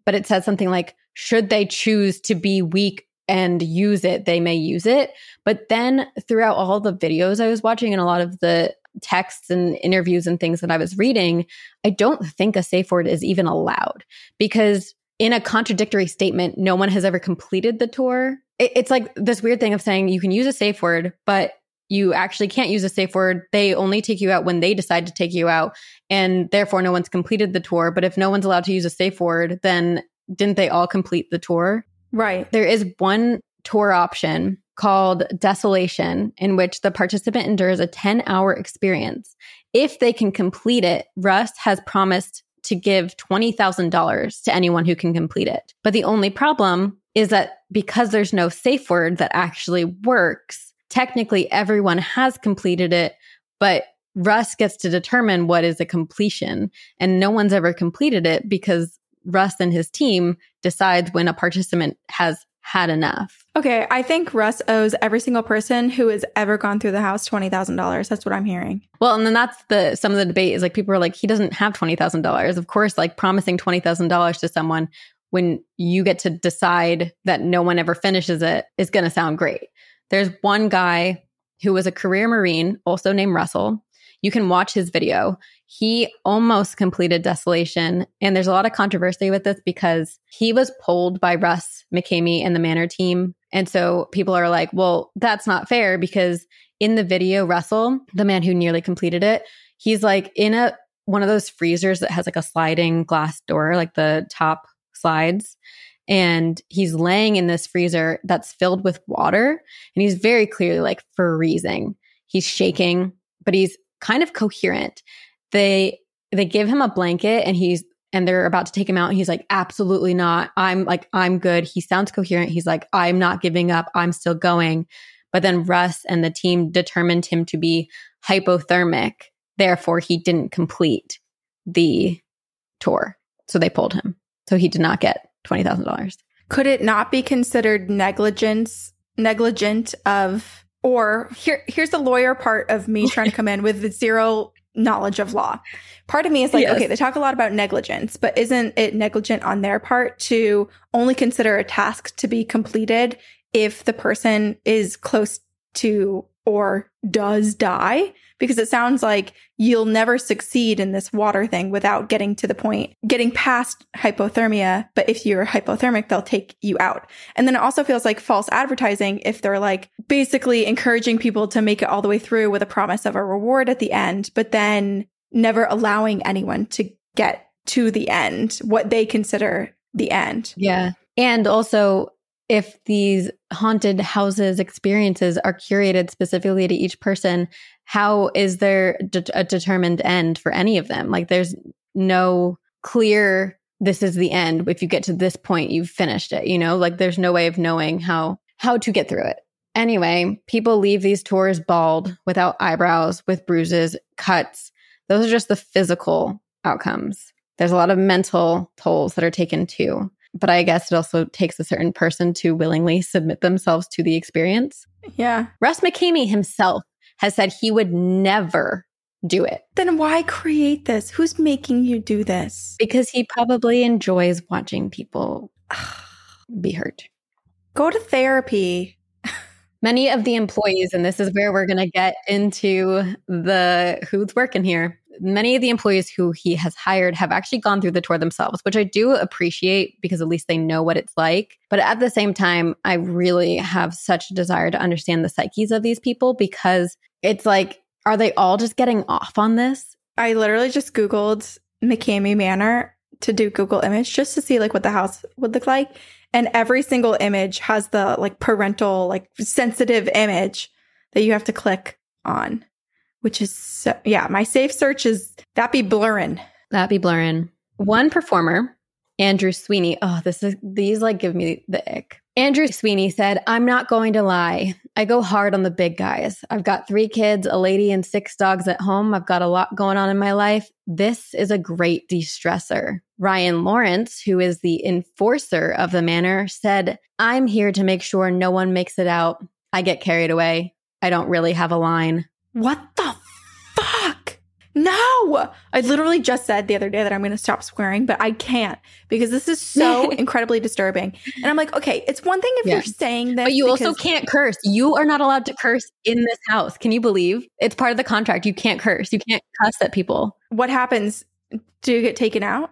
but it says something like, should they choose to be weak and use it, they may use it. But then throughout all the videos I was watching and a lot of the texts and interviews and things that I was reading, I don't think a safe word is even allowed because in a contradictory statement, no one has ever completed the tour. it's like this weird thing of saying you can use a safe word, but you actually can't use a safe word. They only take you out when they decide to take you out. And therefore, no one's completed the tour. But if no one's allowed to use a safe word, then didn't they all complete the tour? Right. There is one tour option called Desolation, in which the participant endures a 10 hour experience. If they can complete it, Russ has promised to give $20,000 to anyone who can complete it. But the only problem is that because there's no safe word that actually works, technically everyone has completed it, but Russ gets to determine what is a completion. And no one's ever completed it because Russ and his team decides when a participant has had enough. Okay, I think Russ owes every single person who has ever gone through the house twenty thousand dollars. That's what I'm hearing. Well, and then that's the some of the debate is like people are like he doesn't have twenty thousand dollars. Of course, like promising twenty thousand dollars to someone when you get to decide that no one ever finishes it is going to sound great. There's one guy who was a career Marine, also named Russell. You can watch his video. He almost completed Desolation. And there's a lot of controversy with this because he was pulled by Russ McKamey and the Manor team. And so people are like, well, that's not fair because in the video, Russell, the man who nearly completed it, he's like in a one of those freezers that has like a sliding glass door, like the top slides. And he's laying in this freezer that's filled with water. And he's very clearly like freezing. He's shaking, but he's kind of coherent. They they give him a blanket and he's and they're about to take him out and he's like absolutely not. I'm like I'm good. He sounds coherent. He's like I'm not giving up. I'm still going. But then Russ and the team determined him to be hypothermic. Therefore, he didn't complete the tour. So they pulled him. So he did not get $20,000. Could it not be considered negligence, negligent of or here, here's the lawyer part of me trying to come in with zero knowledge of law. Part of me is like, yes. okay, they talk a lot about negligence, but isn't it negligent on their part to only consider a task to be completed if the person is close to or does die because it sounds like you'll never succeed in this water thing without getting to the point, getting past hypothermia. But if you're hypothermic, they'll take you out. And then it also feels like false advertising if they're like basically encouraging people to make it all the way through with a promise of a reward at the end, but then never allowing anyone to get to the end, what they consider the end. Yeah. And also, if these haunted houses experiences are curated specifically to each person, how is there de- a determined end for any of them? Like there's no clear this is the end. If you get to this point, you've finished it, you know? Like there's no way of knowing how how to get through it. Anyway, people leave these tours bald, without eyebrows, with bruises, cuts. Those are just the physical outcomes. There's a lot of mental tolls that are taken too but I guess it also takes a certain person to willingly submit themselves to the experience. Yeah. Russ McKamey himself has said he would never do it. Then why create this? Who's making you do this? Because he probably enjoys watching people be hurt. Go to therapy. Many of the employees, and this is where we're going to get into the who's working here many of the employees who he has hired have actually gone through the tour themselves, which I do appreciate because at least they know what it's like. But at the same time, I really have such a desire to understand the psyches of these people because it's like, are they all just getting off on this? I literally just Googled McKamey Manor to do Google image just to see like what the house would look like. And every single image has the like parental, like sensitive image that you have to click on which is so, yeah, my safe search is that be blurring. That be blurring. One performer, Andrew Sweeney. Oh, this is these like give me the ick. Andrew Sweeney said, I'm not going to lie. I go hard on the big guys. I've got three kids, a lady, and six dogs at home. I've got a lot going on in my life. This is a great de stressor. Ryan Lawrence, who is the enforcer of the manor, said, I'm here to make sure no one makes it out. I get carried away. I don't really have a line. What the? No. I literally just said the other day that I'm going to stop swearing, but I can't because this is so incredibly disturbing. And I'm like, okay, it's one thing if yeah. you're saying this. But you also can't curse. You are not allowed to curse in this house. Can you believe? It's part of the contract. You can't curse. You can't cuss at people. What happens? Do you get taken out?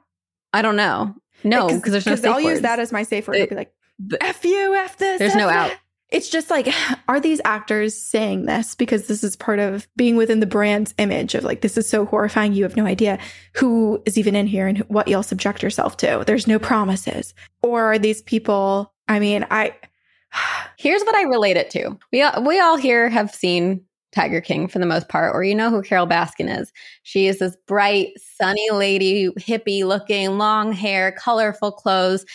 I don't know. No, because there's no safe I'll words. use that as my safe word. It, I'll be like, F you, F this. There's F no out it's just like, are these actors saying this because this is part of being within the brand's image of like, this is so horrifying. You have no idea who is even in here and what you'll subject yourself to. There's no promises. Or are these people, I mean, I. Here's what I relate it to. We all, we all here have seen Tiger King for the most part, or you know who Carole Baskin is. She is this bright, sunny lady, hippie looking, long hair, colorful clothes.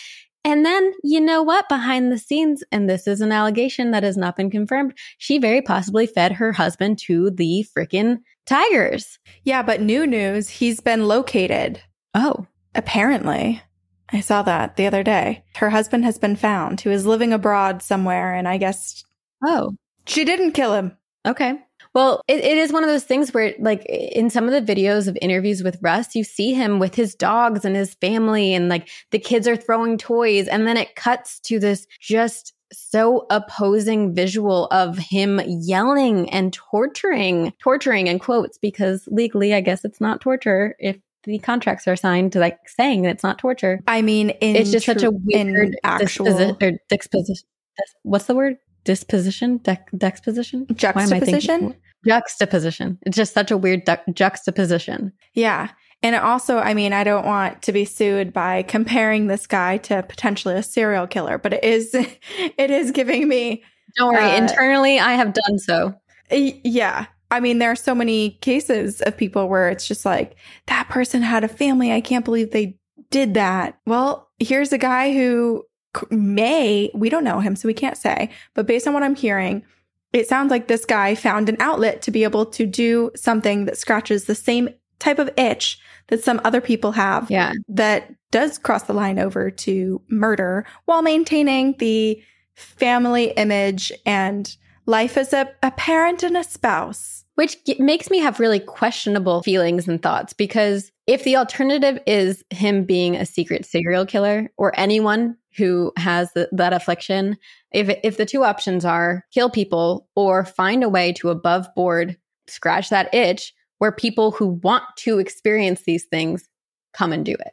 And then, you know what? Behind the scenes, and this is an allegation that has not been confirmed, she very possibly fed her husband to the freaking tigers. Yeah, but new news, he's been located. Oh. Apparently. I saw that the other day. Her husband has been found, who is living abroad somewhere, and I guess. Oh. She didn't kill him. Okay. Well, it, it is one of those things where, like, in some of the videos of interviews with Russ, you see him with his dogs and his family, and like the kids are throwing toys. And then it cuts to this just so opposing visual of him yelling and torturing, torturing in quotes, because legally, I guess it's not torture if the contracts are signed to like saying it's not torture. I mean, in it's just such a weird actual disposi- or disposition. What's the word? Disposition? Dec- disposition? Why am I thinking- juxtaposition. Juxtaposition. It's just such a weird du- juxtaposition. Yeah. And also, I mean, I don't want to be sued by comparing this guy to potentially a serial killer, but it is, it is giving me, Don't worry. Uh, internally, I have done so. yeah. I mean, there are so many cases of people where it's just like, that person had a family. I can't believe they did that. Well, here's a guy who may, we don't know him, so we can't say, but based on what I'm hearing, it sounds like this guy found an outlet to be able to do something that scratches the same type of itch that some other people have Yeah. that does cross the line over to murder while maintaining the family image and life as a, a parent and a spouse. Which makes me have really questionable feelings and thoughts because if the alternative is him being a secret serial killer or anyone who has th- that affliction, if, if the two options are kill people or find a way to above board scratch that itch where people who want to experience these things come and do it.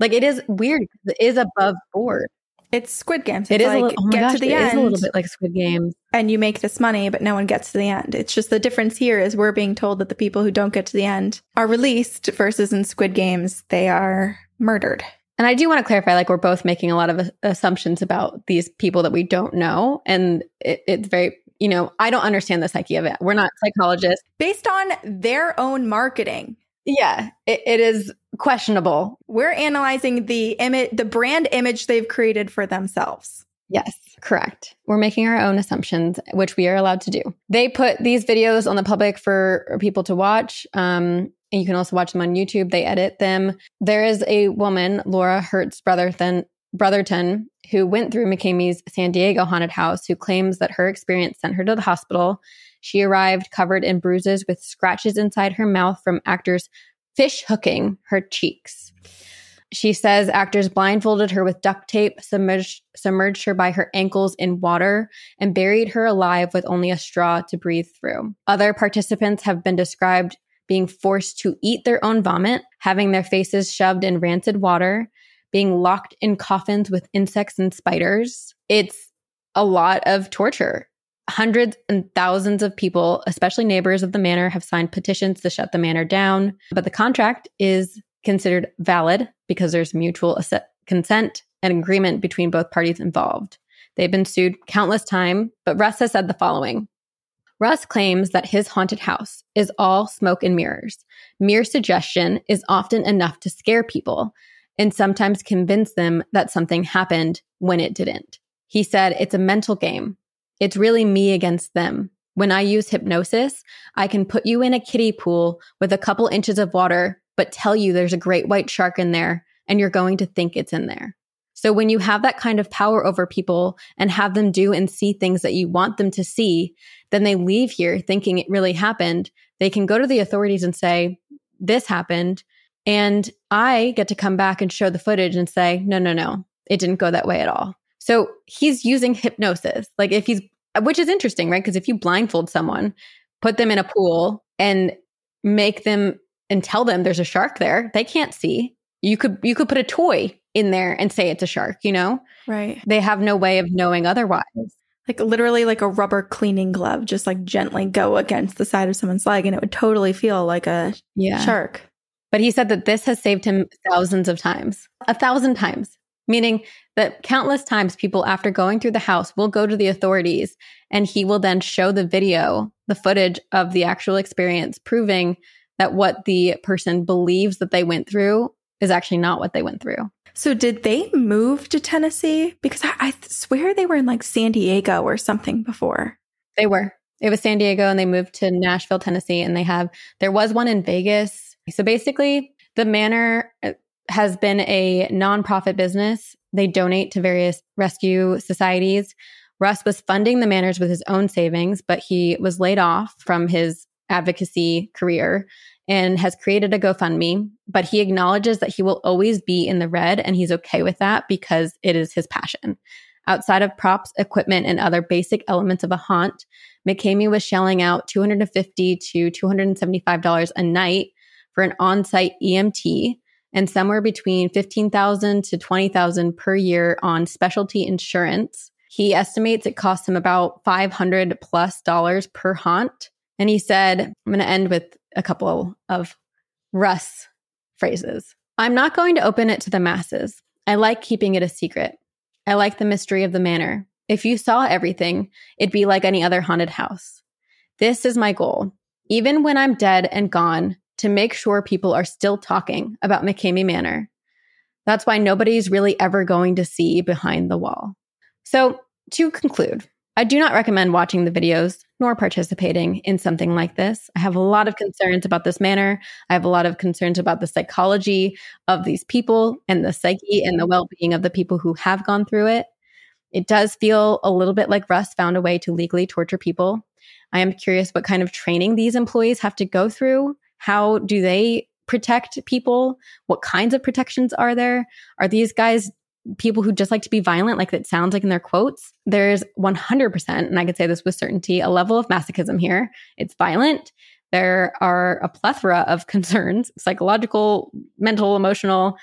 Like it is weird, it is above board. It's Squid Games. It It's is a like little, oh get gosh, to the it is end a little bit like Squid Games. and you make this money, but no one gets to the end. It's just the difference here is we're being told that the people who don't get to the end are released versus in Squid Games, they are murdered. And I do want to clarify, like we're both making a lot of assumptions about these people that we don't know, and it, it's very, you know, I don't understand the psyche of it. We're not psychologists. Based on their own marketing, Yeah, it, it is questionable. we're analyzing the image, the brand image they've created for themselves. Yes, correct. We're making our own assumptions, which we are allowed to do. They put these videos on the public for people to watch. Um, and you can also watch them on YouTube. They edit them. There is a woman, Laura Hertz Brotherton, Brotherton, who went through McKamey's San Diego haunted house, who claims that her experience sent her to the hospital. She arrived covered in bruises with scratches inside her mouth from actors fish hooking her cheeks. She says actors blindfolded her with duct tape, submerged, submerged her by her ankles in water, and buried her alive with only a straw to breathe through. Other participants have been described being forced to eat their own vomit, having their faces shoved in rancid water, being locked in coffins with insects and spiders. It's a lot of torture. Hundreds and thousands of people, especially neighbors of the manor, have signed petitions to shut the manor down. But the contract is considered valid because there's mutual asse- consent and agreement between both parties involved. They've been sued countless times, but Russ has said the following. Russ claims that his haunted house is all smoke and mirrors. Mere suggestion is often enough to scare people and sometimes convince them that something happened when it didn't. He said it's a mental game. It's really me against them. When I use hypnosis, I can put you in a kiddie pool with a couple inches of water, but tell you there's a great white shark in there and you're going to think it's in there. So when you have that kind of power over people and have them do and see things that you want them to see, then they leave here thinking it really happened. They can go to the authorities and say, this happened. And I get to come back and show the footage and say, no, no, no, it didn't go that way at all. So he's using hypnosis. Like if he's, which is interesting, right? Because if you blindfold someone, put them in a pool and make them and tell them there's a shark there, they can't see. You could, you could put a toy in there and say it's a shark, you know? Right. They have no way of knowing otherwise. Like literally like a rubber cleaning glove, just like gently go against the side of someone's leg and it would totally feel like a Yeah. shark. But he said that this has saved him thousands of times, a thousand times, meaning that countless times people, after going through the house, will go to the authorities and he will then show the video, the footage of the actual experience, proving that what the person believes that they went through is actually not what they went through. So did they move to Tennessee? Because I, I swear they were in like San Diego or something before. They were. It was San Diego and they moved to Nashville, Tennessee, and they have, there was one in Vegas. So basically, the manor uh, has been a nonprofit business. They donate to various rescue societies. Russ was funding the manors with his own savings, but he was laid off from his advocacy career and has created a GoFundMe. But he acknowledges that he will always be in the red and he's okay with that because it is his passion. Outside of props, equipment, and other basic elements of a haunt, McKamey was shelling out 250 to $275 a night for an on-site EMT and somewhere between 15,000 to 20,000 per year on specialty insurance. He estimates it costs him about 500 plus dollars per haunt. And he said, I'm going to end with a couple of Russ phrases. I'm not going to open it to the masses. I like keeping it a secret. I like the mystery of the manor. If you saw everything, it'd be like any other haunted house. This is my goal. Even when I'm dead and gone, to make sure people are still talking about McKamey Manor. That's why nobody's really ever going to see behind the wall. So, to conclude, I do not recommend watching the videos nor participating in something like this. I have a lot of concerns about this manner. I have a lot of concerns about the psychology of these people and the psyche and the well being of the people who have gone through it. It does feel a little bit like Russ found a way to legally torture people. I am curious what kind of training these employees have to go through. How do they protect people? What kinds of protections are there? Are these guys people who just like to be violent, like it sounds like in their quotes? There's 100%, and I could say this with certainty, a level of masochism here. It's violent. There are a plethora of concerns psychological, mental, emotional,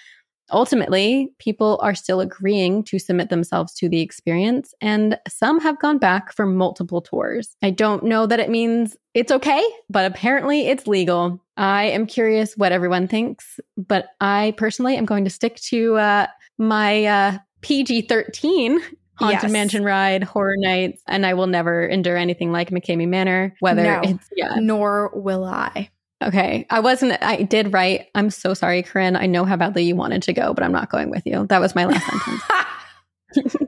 ultimately, people are still agreeing to submit themselves to the experience, and some have gone back for multiple tours. I don't know that it means it's okay, but apparently it's legal. I am curious what everyone thinks, but I personally am going to stick to uh, my uh, PG 13 Haunted Yes. Mansion ride, Horror Nights, and I will never endure anything like McKamey Manor, whether No. it's, yeah. Nor will I. Okay. I wasn't, I did write, I'm so sorry, Corinne. I know how badly you wanted to go, but I'm not going with you. That was my last sentence.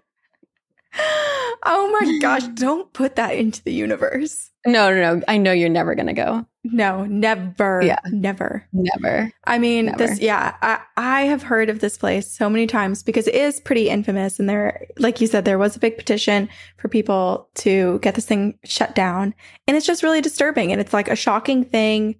oh my gosh, don't put that into the universe. No, no, no. I know you're never going to go. No, never. Yeah. Never. Never. I mean, Never. this, yeah, I, I have heard of this place so many times because it is pretty infamous. And there, like you said, there was a big petition for people to get this thing shut down. And it's just really disturbing. And it's like a shocking thing.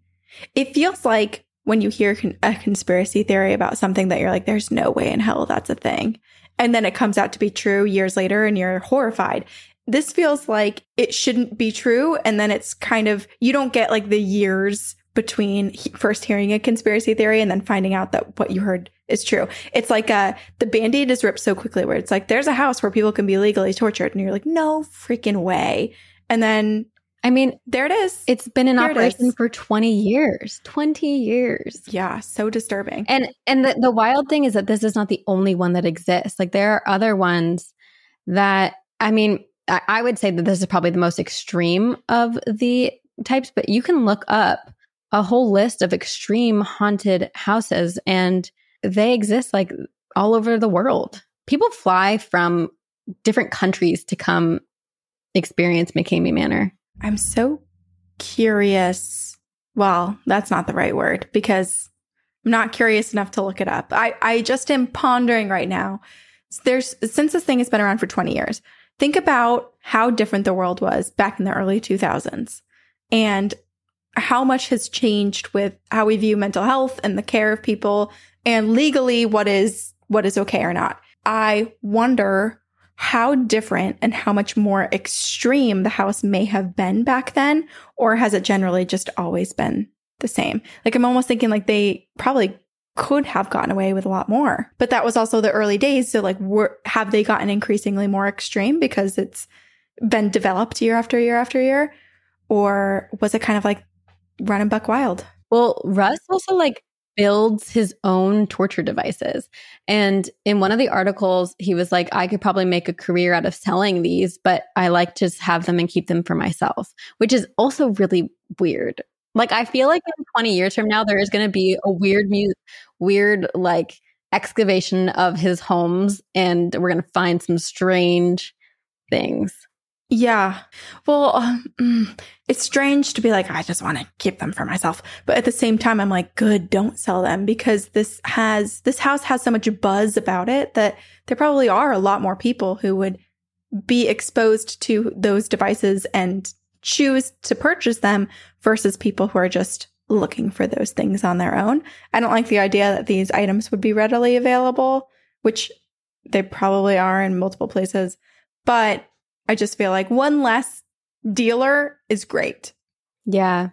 It feels like when you hear con- a conspiracy theory about something that you're like, there's no way in hell that's a thing. And then it comes out to be true years later and you're horrified. This feels like it shouldn't be true. And then it's kind of, you don't get like the years between he- first hearing a conspiracy theory and then finding out that what you heard is true. It's like uh the band-aid is ripped so quickly where it's like there's a house where people can be legally tortured and you're like, no freaking way. And then I mean, there it is. it's been in Here operation for 20 years. 20 years. yeah, so disturbing. And and the, the wild thing is that this is not the only one that exists. Like there are other ones that I mean, I, I would say that this is probably the most extreme of the types, but you can look up a whole list of extreme haunted houses and they exist like all over the world. People fly from different countries to come experience McKamey Manor. I'm so curious. Well, that's not the right word because I'm not curious enough to look it up. I, I just am pondering right now. There's since this thing has been around for 20 years. Think about how different the world was back in the early 2000s and how much has changed with how we view mental health and the care of people and legally what is what is okay or not. I wonder how different and how much more extreme the house may have been back then, or has it generally just always been the same? Like, I'm almost thinking like they probably could have gotten away with a lot more, but that was also the early days. So, like, were, have they gotten increasingly more extreme because it's been developed year after year after year? Or was it kind of like running buck wild? Well, Russ also like builds his own torture devices. And in one of the articles, he was like, I could probably make a career out of selling these, but I like to have them and keep them for myself, which is also really weird. Like, I feel like in 20 years from now, there is going to be a weird, mu- weird, like, excavation of his homes, and we're going to find some strange things. Yeah. Well, um, mm, it's strange to be like, I just want to keep them for myself. But at the same time, I'm like, good, don't sell them because this has, this house has so much buzz about it that there probably are a lot more people who would be exposed to those devices and choose to purchase them versus people who are just looking for those things on their own. I don't like the idea that these items would be readily available, which They probably are in multiple places, but I just feel like one less dealer is great. Yeah.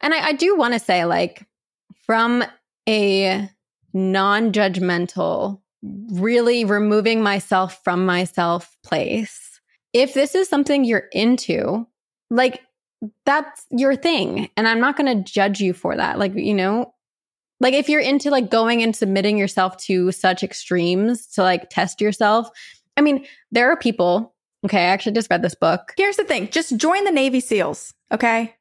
And I, I do want to say, like, from a non judgmental, really removing myself from myself place, if this is something you're into, like, that's your thing. And I'm not going to judge you for that. Like, you know, like if you're into like going and submitting yourself to such extremes to like test yourself. I mean, there are people, okay, I actually just read this book. Here's the thing, just join the Navy SEALs, okay?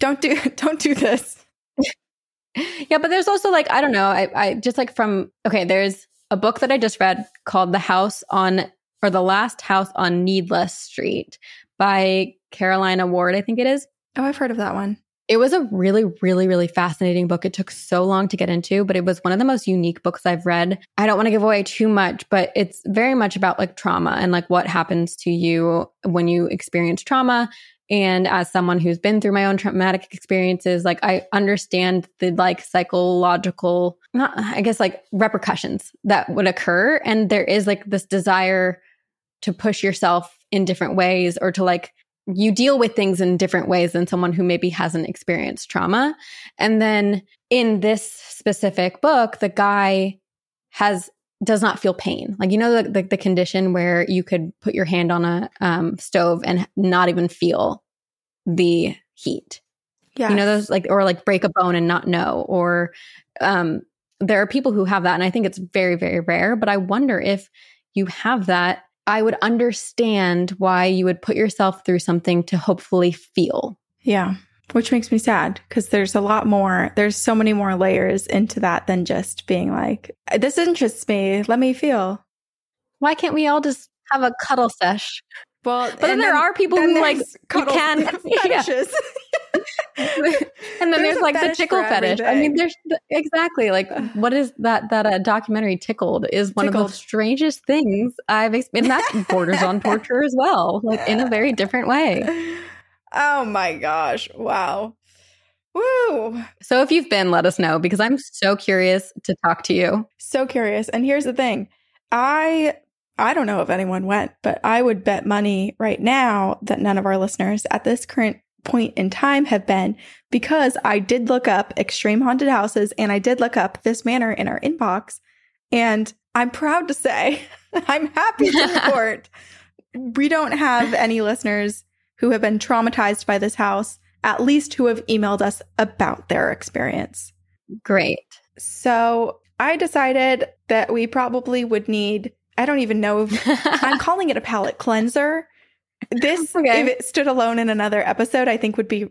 Don't do don't do this. yeah, but there's also like I don't know, I I just like from okay, there's a book that I just read called The House on or The Last House on Needless Street by Caroline Ward, I think it is. Oh, I've heard of that one. It was a really, really, really fascinating book. It took so long to get into, but it was one of the most unique books I've read. I don't want to give away too much, but it's very much about like trauma and like what happens to you when you experience trauma. And as someone who's been through my own traumatic experiences, like I understand the like psychological, not, I guess like repercussions that would occur. And there is like this desire to push yourself in different ways or to like you deal with things in different ways than someone who maybe hasn't experienced trauma. And then in this specific book, the guy has does not feel pain. Like you know the, the, the condition where you could put your hand on a um, stove and not even feel the heat. Yeah. You know those like or like break a bone and not know or um there are people who have that and I think it's very very rare, but I wonder if you have that I would understand why you would put yourself through something to hopefully feel. Yeah. Which makes me sad because there's a lot more, there's so many more layers into that than just being like, this interests me. Let me feel. Why can't we all just have a cuddle sesh? Well, but then there are people who like you can fetishes. Yeah. and then there's, there's like the tickle fetish. I mean, there's exactly like what is that? That uh, documentary "Tickled" is one Tickled. of the strangest things I've experienced. And that borders on torture as well, like in a very different way. Oh my gosh! Wow. Woo. So if you've been, let us know because I'm so curious to talk to you. So curious. And here's the thing. I I don't know if anyone went, but I would bet money right now that none of our listeners at this current point in time have been because I did look up extreme haunted houses and I did look up this manor in our inbox. And I'm proud to say, I'm happy to report we don't have any listeners who have been traumatized by this house, at least who have emailed us about their experience. Great. So I decided that we probably would need I don't even know if I'm calling it a palate cleanser. This, okay. if it stood alone in another episode, I think would be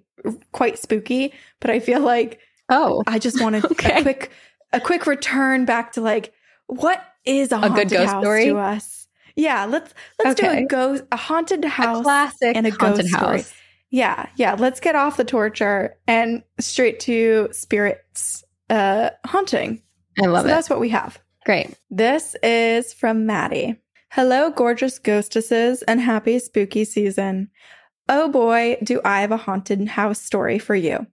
quite spooky. But I feel like, oh, I just wanted okay. a quick, a quick return back to like, what is a, a good ghost house story to us? Yeah, let's let's okay. do a ghost, a haunted house, a classic and a haunted house. Story. Yeah, yeah. Let's get off the torture and straight to spirits uh haunting. I love so it. That's what we have. Great. This is from Maddie. Hello, gorgeous ghostesses, and happy spooky season. Oh boy, do I have a haunted house story for you.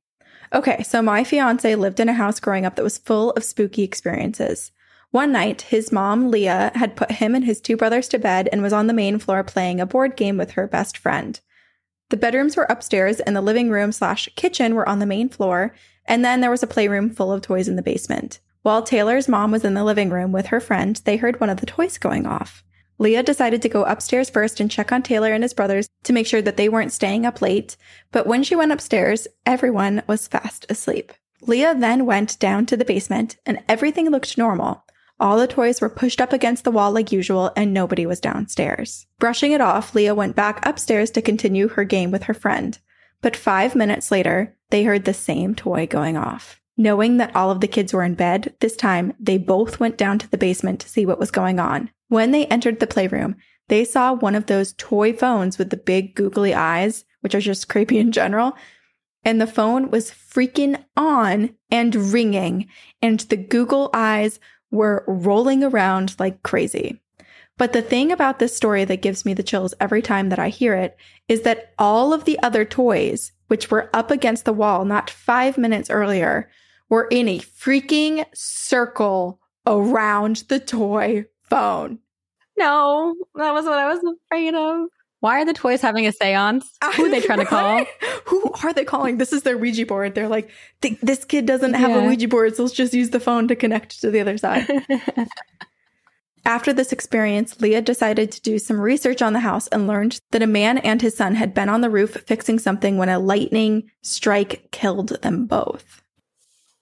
Okay, so my fiance lived in a house growing up that was full of spooky experiences. One night, his mom, Leah, had put him and his two brothers to bed and was on the main floor playing a board game with her best friend. The bedrooms were upstairs and the living room slash kitchen were on the main floor, and then there was a playroom full of toys in the basement. While Taylor's mom was in the living room with her friend, they heard one of the toys going off. Leah decided to go upstairs first and check on Taylor and his brothers to make sure that they weren't staying up late, but when she went upstairs, everyone was fast asleep. Leah then went down to the basement and everything looked normal. All the toys were pushed up against the wall like usual and nobody was downstairs. Brushing it off, Leah went back upstairs to continue her game with her friend. But five minutes later, they heard the same toy going off. Knowing that all of the kids were in bed, this time they both went down to the basement to see what was going on. When they entered the playroom, they saw one of those toy phones with the big googly eyes, which are just creepy in general. And the phone was freaking on and ringing, and the Google eyes were rolling around like crazy. But the thing about this story that gives me the chills every time that I hear it is that all of the other toys, which were up against the wall not five minutes earlier, were in a freaking circle around the toy phone. No, that was what I was afraid of. Why are the toys having a seance? Who are they trying to call? Who are they calling? This is their Ouija board. They're like, this kid doesn't have a Ouija board, so let's just use the phone to connect to the other side. After this experience, Leah decided to do some research on the house and learned that a man and his son had been on the roof fixing something when a lightning strike killed them both.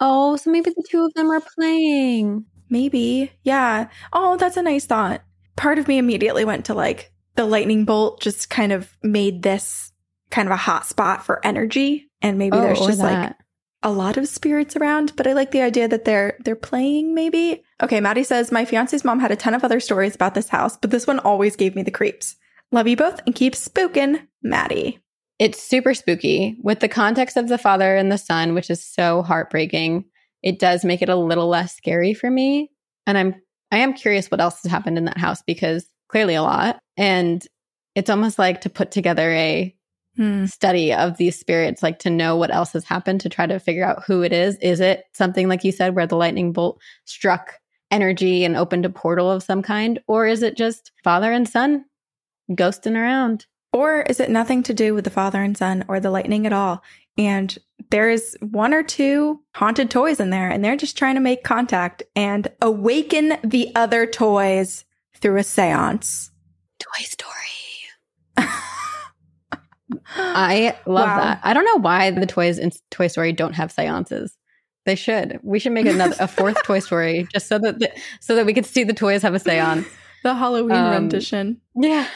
Oh, so maybe the two of them are playing. Maybe. Yeah. Oh, that's a nice thought. Part of me immediately went to like the lightning bolt just kind of made this kind of a hot spot for energy. And maybe oh, there's Oh, or just like a lot of spirits around, but I like the idea that they're they're playing maybe. Okay, Maddie says my fiance's mom had a ton of other stories about this house, but this one always gave me the creeps. Love you both and keep spooking, Maddie. It's super spooky with the context of the father and the son, which is so heartbreaking. It does make it a little less scary for me. And I'm I am curious what else has happened in that house because clearly a lot. And it's almost like to put together a Hmm. study of these spirits, like to know what else has happened to try to figure out who it is. Is it something like you said, where the lightning bolt struck energy and opened a portal of some kind? Or is it just father and son ghosting around? Or is it nothing to do with the father and son or the lightning at all? And there is one or two haunted toys in there, and they're just trying to make contact and awaken the other toys through a seance. Toy Story. I love Wow. that. I don't know why the toys in Toy Story don't have seances. They should. We should make another a fourth Toy Story just so that the, so that we could see the toys have a seance. The Halloween Um, rendition. Yeah.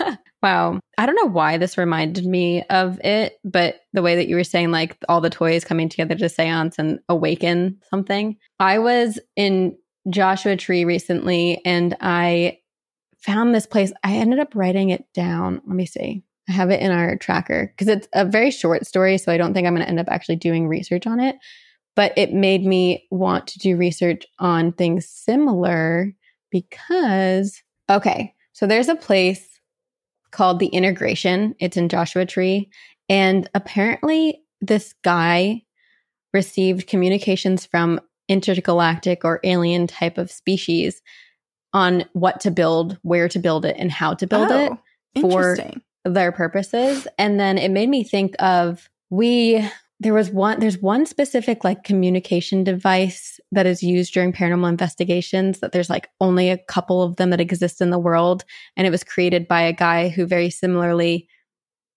Wow. I don't know why this reminded me of it, but the way that you were saying, like all the toys coming together to seance and awaken something. I was in Joshua Tree recently and I found this place. I ended up writing it down. Let me see. I have it in our tracker because it's a very short story. So I don't think I'm going to end up actually doing research on it. But it made me want to do research on things similar because, okay, so there's a place called The Integration. It's in Joshua Tree. And apparently, this guy received communications from intergalactic or alien type of species on what to build, where to build it, and how to build it Oh, for- their purposes. And then it made me think of we there was one there's one specific like communication device that is used during paranormal investigations that there's like only a couple of them that exist in the world and it was created by a guy who very similarly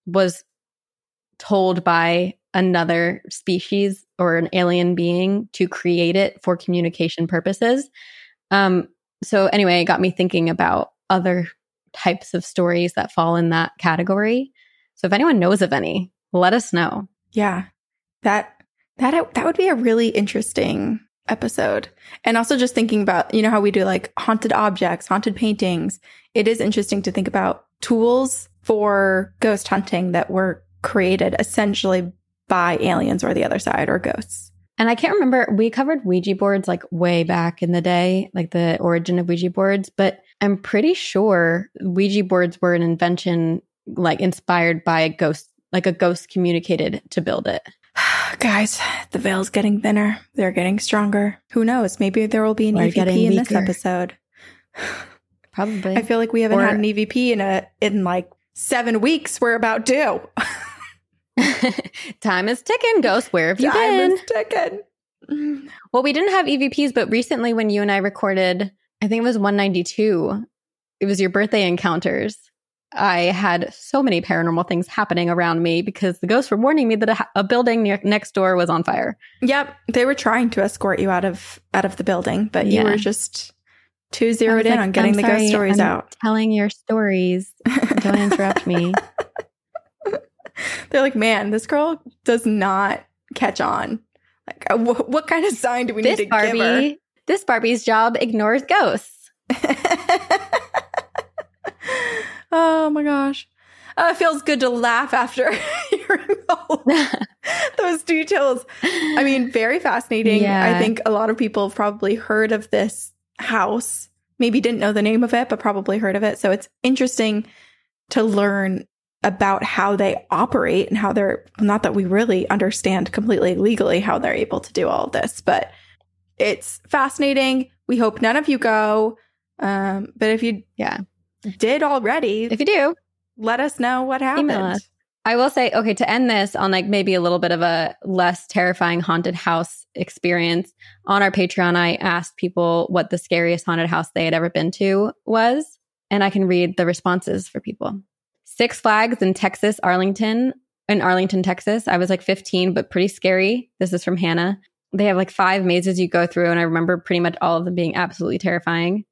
was told by another species or an alien being to create it for communication purposes. Um so anyway, it got me thinking about other types of stories that fall in that category. So if anyone knows of any, let us know. Yeah. That that that would be a really interesting episode. And also just thinking about, you know how we do like haunted objects, haunted paintings. It is interesting to think about tools for ghost hunting that were created essentially by aliens or the other side or ghosts. And I can't remember, we covered Ouija boards like way back in the day, like the origin of Ouija boards, but I'm pretty sure Ouija boards were an invention like inspired by a ghost, like a ghost communicated to build it. Guys, the veil's getting thinner. They're getting stronger. Who knows? Maybe there will be an EVP in this episode. Probably. I feel like we haven't Or- had an EVP in a in like seven weeks. We're about due. Time is ticking, Ghost. Where have you Time been? is ticking. Well, we didn't have EVPs, but recently when you and I recorded, I think it was 192, it was your birthday encounters. I had so many paranormal things happening around me because the ghosts were warning me that a, a building near, next door was on fire. Yep, they were trying to escort you out of out of the building, but you were just too zeroed in like, on getting "I'm the ghost stories I'm out. Telling your stories. Don't interrupt me. They're like, man, this girl does not catch on. Like, uh, wh- what kind of sign do we this need to give her? This Barbie's job ignores ghosts. oh my gosh. Uh, it feels good to laugh after hearing all those details. I mean, very fascinating. Yeah. I think a lot of people have probably heard of this house, maybe didn't know the name of it, but probably heard of it. So it's interesting to learn about how they operate and how they're not that we really understand completely legally how they're able to do all of this, but it's fascinating. We hope none of you go. Um, but if you Yeah. Did already, If you do, let us know what happened. I will say, okay, to end this on like maybe a little bit of a less terrifying haunted house experience, on our Patreon, I asked people what the scariest haunted house they had ever been to was. And I can read the responses for people. Six Flags in Texas, Arlington, in Arlington, Texas. I was like 15, but pretty scary. This is from Hannah. They have like five mazes you go through, and I remember pretty much all of them being absolutely terrifying.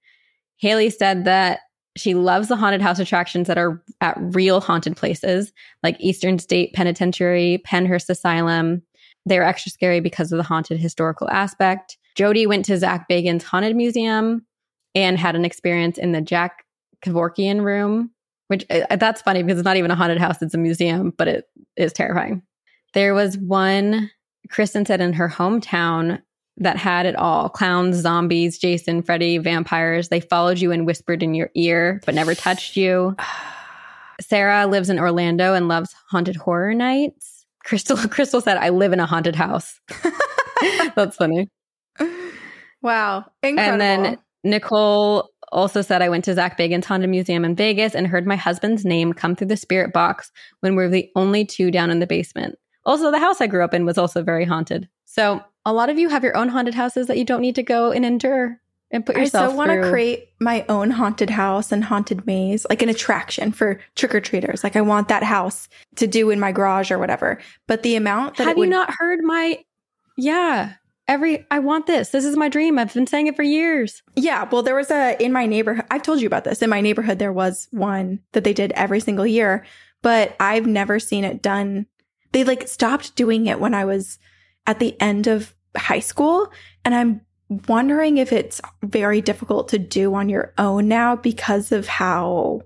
Haley said that she loves the haunted house attractions that are at real haunted places like Eastern State Penitentiary, Pennhurst Asylum. They're extra scary because of the haunted historical aspect. Jody went to Zak Bagans' Haunted Museum and had an experience in the Jack Kevorkian room, which uh, that's funny because it's not even a haunted house, it's a museum, but it is terrifying. There was one, Kristen said in her hometown, that had it all clowns, zombies, Jason, Freddy, vampires. They followed you and whispered in your ear, but never touched you. Sarah lives in Orlando and loves haunted horror nights. Crystal Crystal said, I live in a haunted house. That's funny. Wow. Incredible. And then Nicole also said, I went to Zak Bagans' Haunted Museum in Vegas and heard my husband's name come through the spirit box when we were the only two down in the basement. Also, the house I grew up in was also very haunted. So, a lot of you have your own haunted houses that you don't need to go and endure and put yourself I so want to create my own haunted house and haunted maze, like an attraction for trick or treaters. Like I want that house to do in my garage or whatever. But the amount that Have it would, you not heard my? Yeah, every I want this. This is my dream. I've been saying it for years. Yeah, well, there was a in my neighborhood. I've told you about this. In my neighborhood, there was one that they did every single year, but I've never seen it done. They like stopped doing it when I was at the end of high school, and I'm wondering if it's very difficult to do on your own now because of how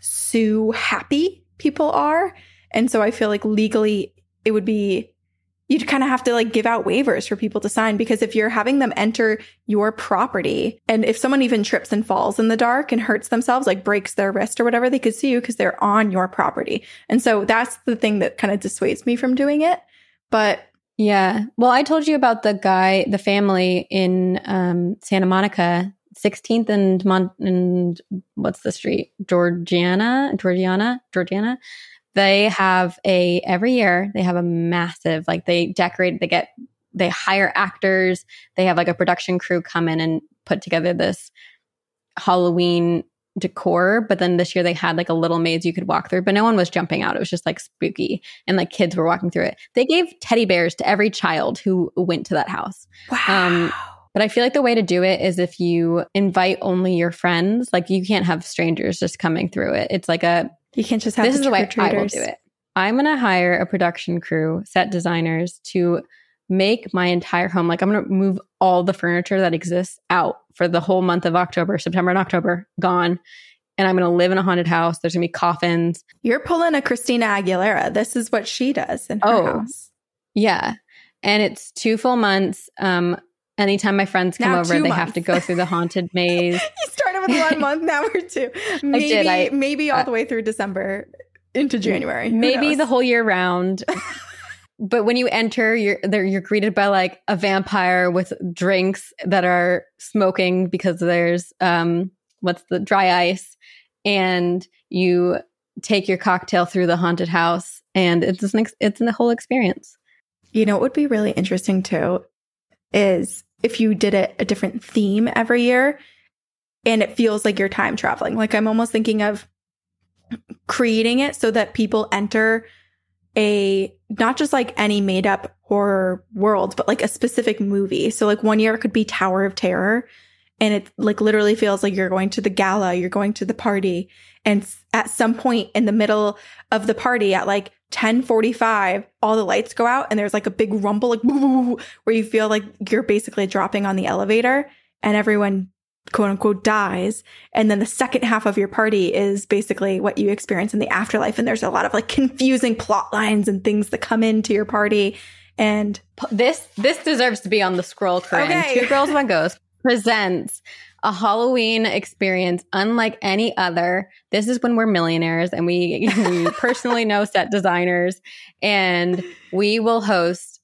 so happy people are. And so I feel like legally it would be you'd kind of have to like give out waivers for people to sign because if you're having them enter your property and if someone even trips and falls in the dark and hurts themselves like breaks their wrist or whatever they could sue you because they're on your property and so that's the thing that kind of dissuades me from doing it but Yeah. Well, I told you about the guy, the family in um, Santa Monica, 16th and Mon- and what's the street? Georgiana, Georgiana, Georgiana. They have a every year they have a massive like they decorate. They get they hire actors. They have like a production crew come in and put together this Halloween decor. But then this year they had like a little maze you could walk through, but no one was jumping out. It was just like spooky and like kids were walking through it. They gave teddy bears to every child who went to that house. wow Um, But I feel like the way to do it is if you invite only your friends, like you can't have strangers just coming through it. It's like a you can't just have this is the way I will do it. I'm going to hire a production crew, set designers to make my entire home like I'm going to move all the furniture that exists out for the whole month of October, September and October, gone. And I'm going to live in a haunted house. There's going to be coffins. you're pulling a christina aguilera this is what she does in her Oh. house Yeah. And it's two full months. Um anytime my friends come Now over, they have to go through the haunted maze. you started with one month now we're two maybe did, I- maybe all uh, the way through december into january Who maybe knows? the whole year round. but when you enter, you're you're greeted by like a vampire with drinks that are smoking because there's um what's the dry ice, and you take your cocktail through the haunted house, and it's an ex- it's a whole experience. You know, what would be really interesting too is if you did it a different theme every year and it feels like you're time traveling. Like I'm almost thinking of creating it so that people enter a not just like any made up horror world, but like a specific movie. So like one year it could be Tower of Terror and it like literally feels like you're going to the gala, you're going to the party and at some point in the middle of the party at like 10:45 all the lights go out and there's like a big rumble like where you feel like you're basically dropping on the elevator and everyone quote unquote dies and then the second half of your party is basically what you experience in the afterlife and there's a lot of like confusing plot lines and things that come into your party and This this deserves to be on the scroll Corinne. Okay. Two Girls One Ghost presents a Halloween experience unlike any other. This is when we're millionaires and we we personally know set designers and we will host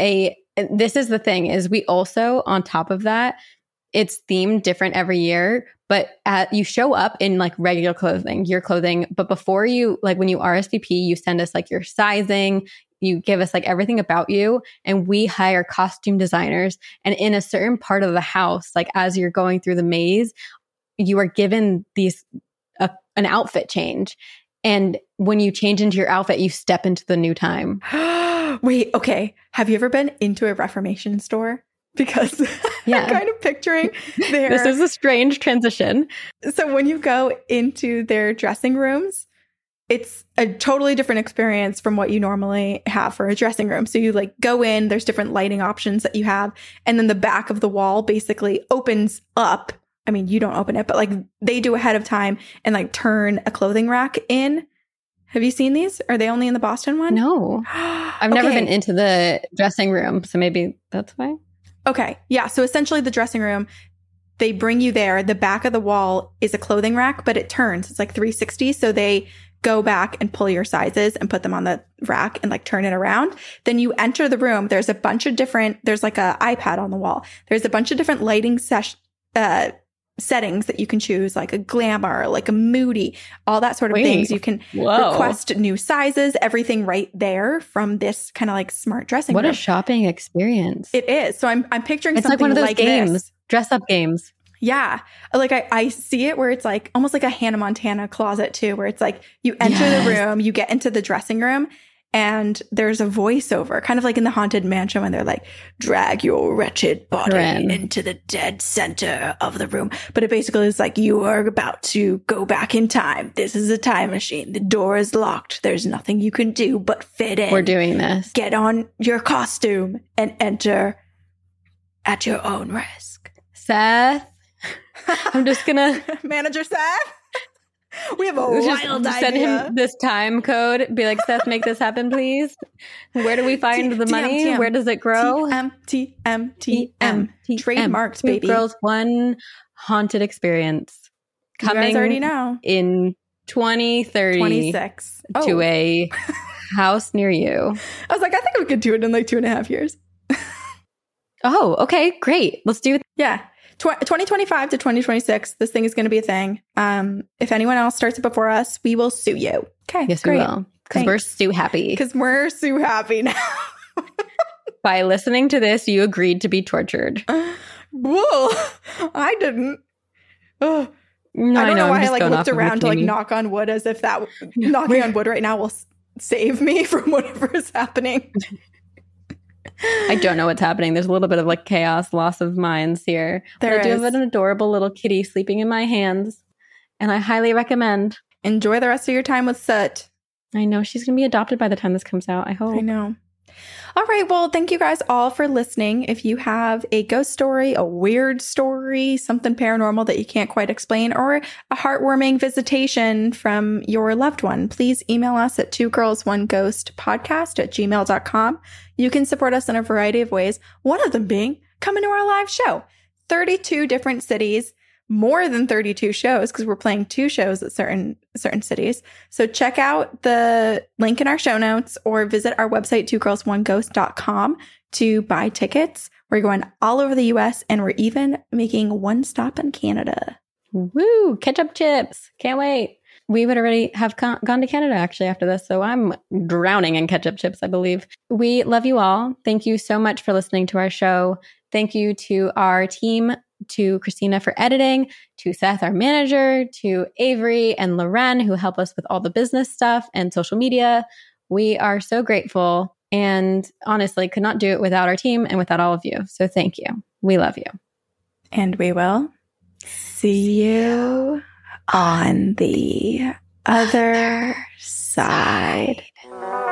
a this is the thing is we also on top of that it's themed different every year, but at, you show up in like regular clothing, your clothing. But before you, like when you RSVP, you send us like your sizing, you give us like everything about you, and we hire costume designers. And in a certain part of the house, like as you're going through the maze, you are given these a, an outfit change. And when you change into your outfit, you step into the new time. Wait, okay. Have you ever been into a Reformation store? Because Yeah. I'm kind of picturing their. This is a strange transition. so when you go into their dressing rooms, it's a totally different experience from what you normally have for a dressing room. So you like go in, there's different lighting options that you have, and then the back of the wall basically opens up. I mean, you don't open it, but like they do ahead of time and like turn a clothing rack in. Have you seen these? Are they only in the Boston one? No, I've never been into the dressing room, so maybe that's why. Okay. Yeah. So essentially, the dressing room, they bring you there. The back of the wall is a clothing rack, but it turns. It's like 360. So they go back and pull your sizes and put them on the rack and like turn it around. Then you enter the room. There's a bunch of different, there's like a iPad on the wall. There's a bunch of different lighting sesh, uh, settings that you can choose, like a glamour, like a moody, all that sort of Wait. things. You can Whoa. request new sizes, everything right there from this kind of like smart dressing What room. a shopping experience. it is. So I'm, I'm picturing it's like one of those like games, this. dress up games. Yeah. Like I, I see it where it's like almost like a Hannah Montana closet too, where it's like you enter the room, you get into the dressing room, and there's a voiceover, kind of like in the haunted mansion when they're like, drag your wretched body Ren. into the dead center of the room. But it basically is like you are about to go back in time. This is a time machine. The door is locked. There's nothing you can do but fit in We're doing this. get on your costume and enter at your own risk. Seth, I'm just gonna Manager Seth, we have a just wild send idea. him this time code. Be like, Seth, make this happen, please. Where do we find T- the money? TM. Where does it grow? TM, TM, TM. Trademarked, baby. Girls, one haunted experience You coming guys already know. in 2030 26. to Oh. a house near you. I was like, I think we could do it in like two and a half years. Oh, okay, great. Let's do it. Yeah. Tw- 2025 to 2026, this thing is going to be a thing. Um, if anyone else starts it before us, we will sue you. Okay. Yes, we will. Because we're so happy. Because we're so happy now. By listening to this, you agreed to be tortured. Whoa. I didn't. Ugh. No, I don't know, I'm why I like looked around to like knock on wood as if that knocking on wood right now will save me from whatever is happening. I don't know what's happening. There's a little bit of like chaos, loss of minds here. But I do have an adorable little kitty sleeping in my hands, and I highly recommend. Enjoy the rest of your time with Soot. I know she's going to be adopted by the time this comes out. I hope. I know. All right. Well, thank you guys all for listening. If you have a ghost story, a weird story, something paranormal that you can't quite explain, or a heartwarming visitation from your loved one, please email us at two girls, one ghost podcast at gmail.com. You can support us in a variety of ways. One of them being coming to our live show. 32 different cities, more than 32 shows because we're playing two shows at certain certain cities. So check out the link in our show notes or visit our website twogirlsoneghost.com to buy tickets. We're going all over the US and we're even making one stop in Canada. Woo! Ketchup chips. Can't wait. We would already have con- gone to Canada actually after this, so I'm drowning in ketchup chips, I believe. We love you all. Thank you so much for listening to our show. Thank you to our team, to Cristina for editing, to Seth, our manager, to Avery and Loren, who help us with all the business stuff and social media. We are so grateful and honestly could not do it without our team and without all of you. So thank you. We love you. And we will see you on the other side. Very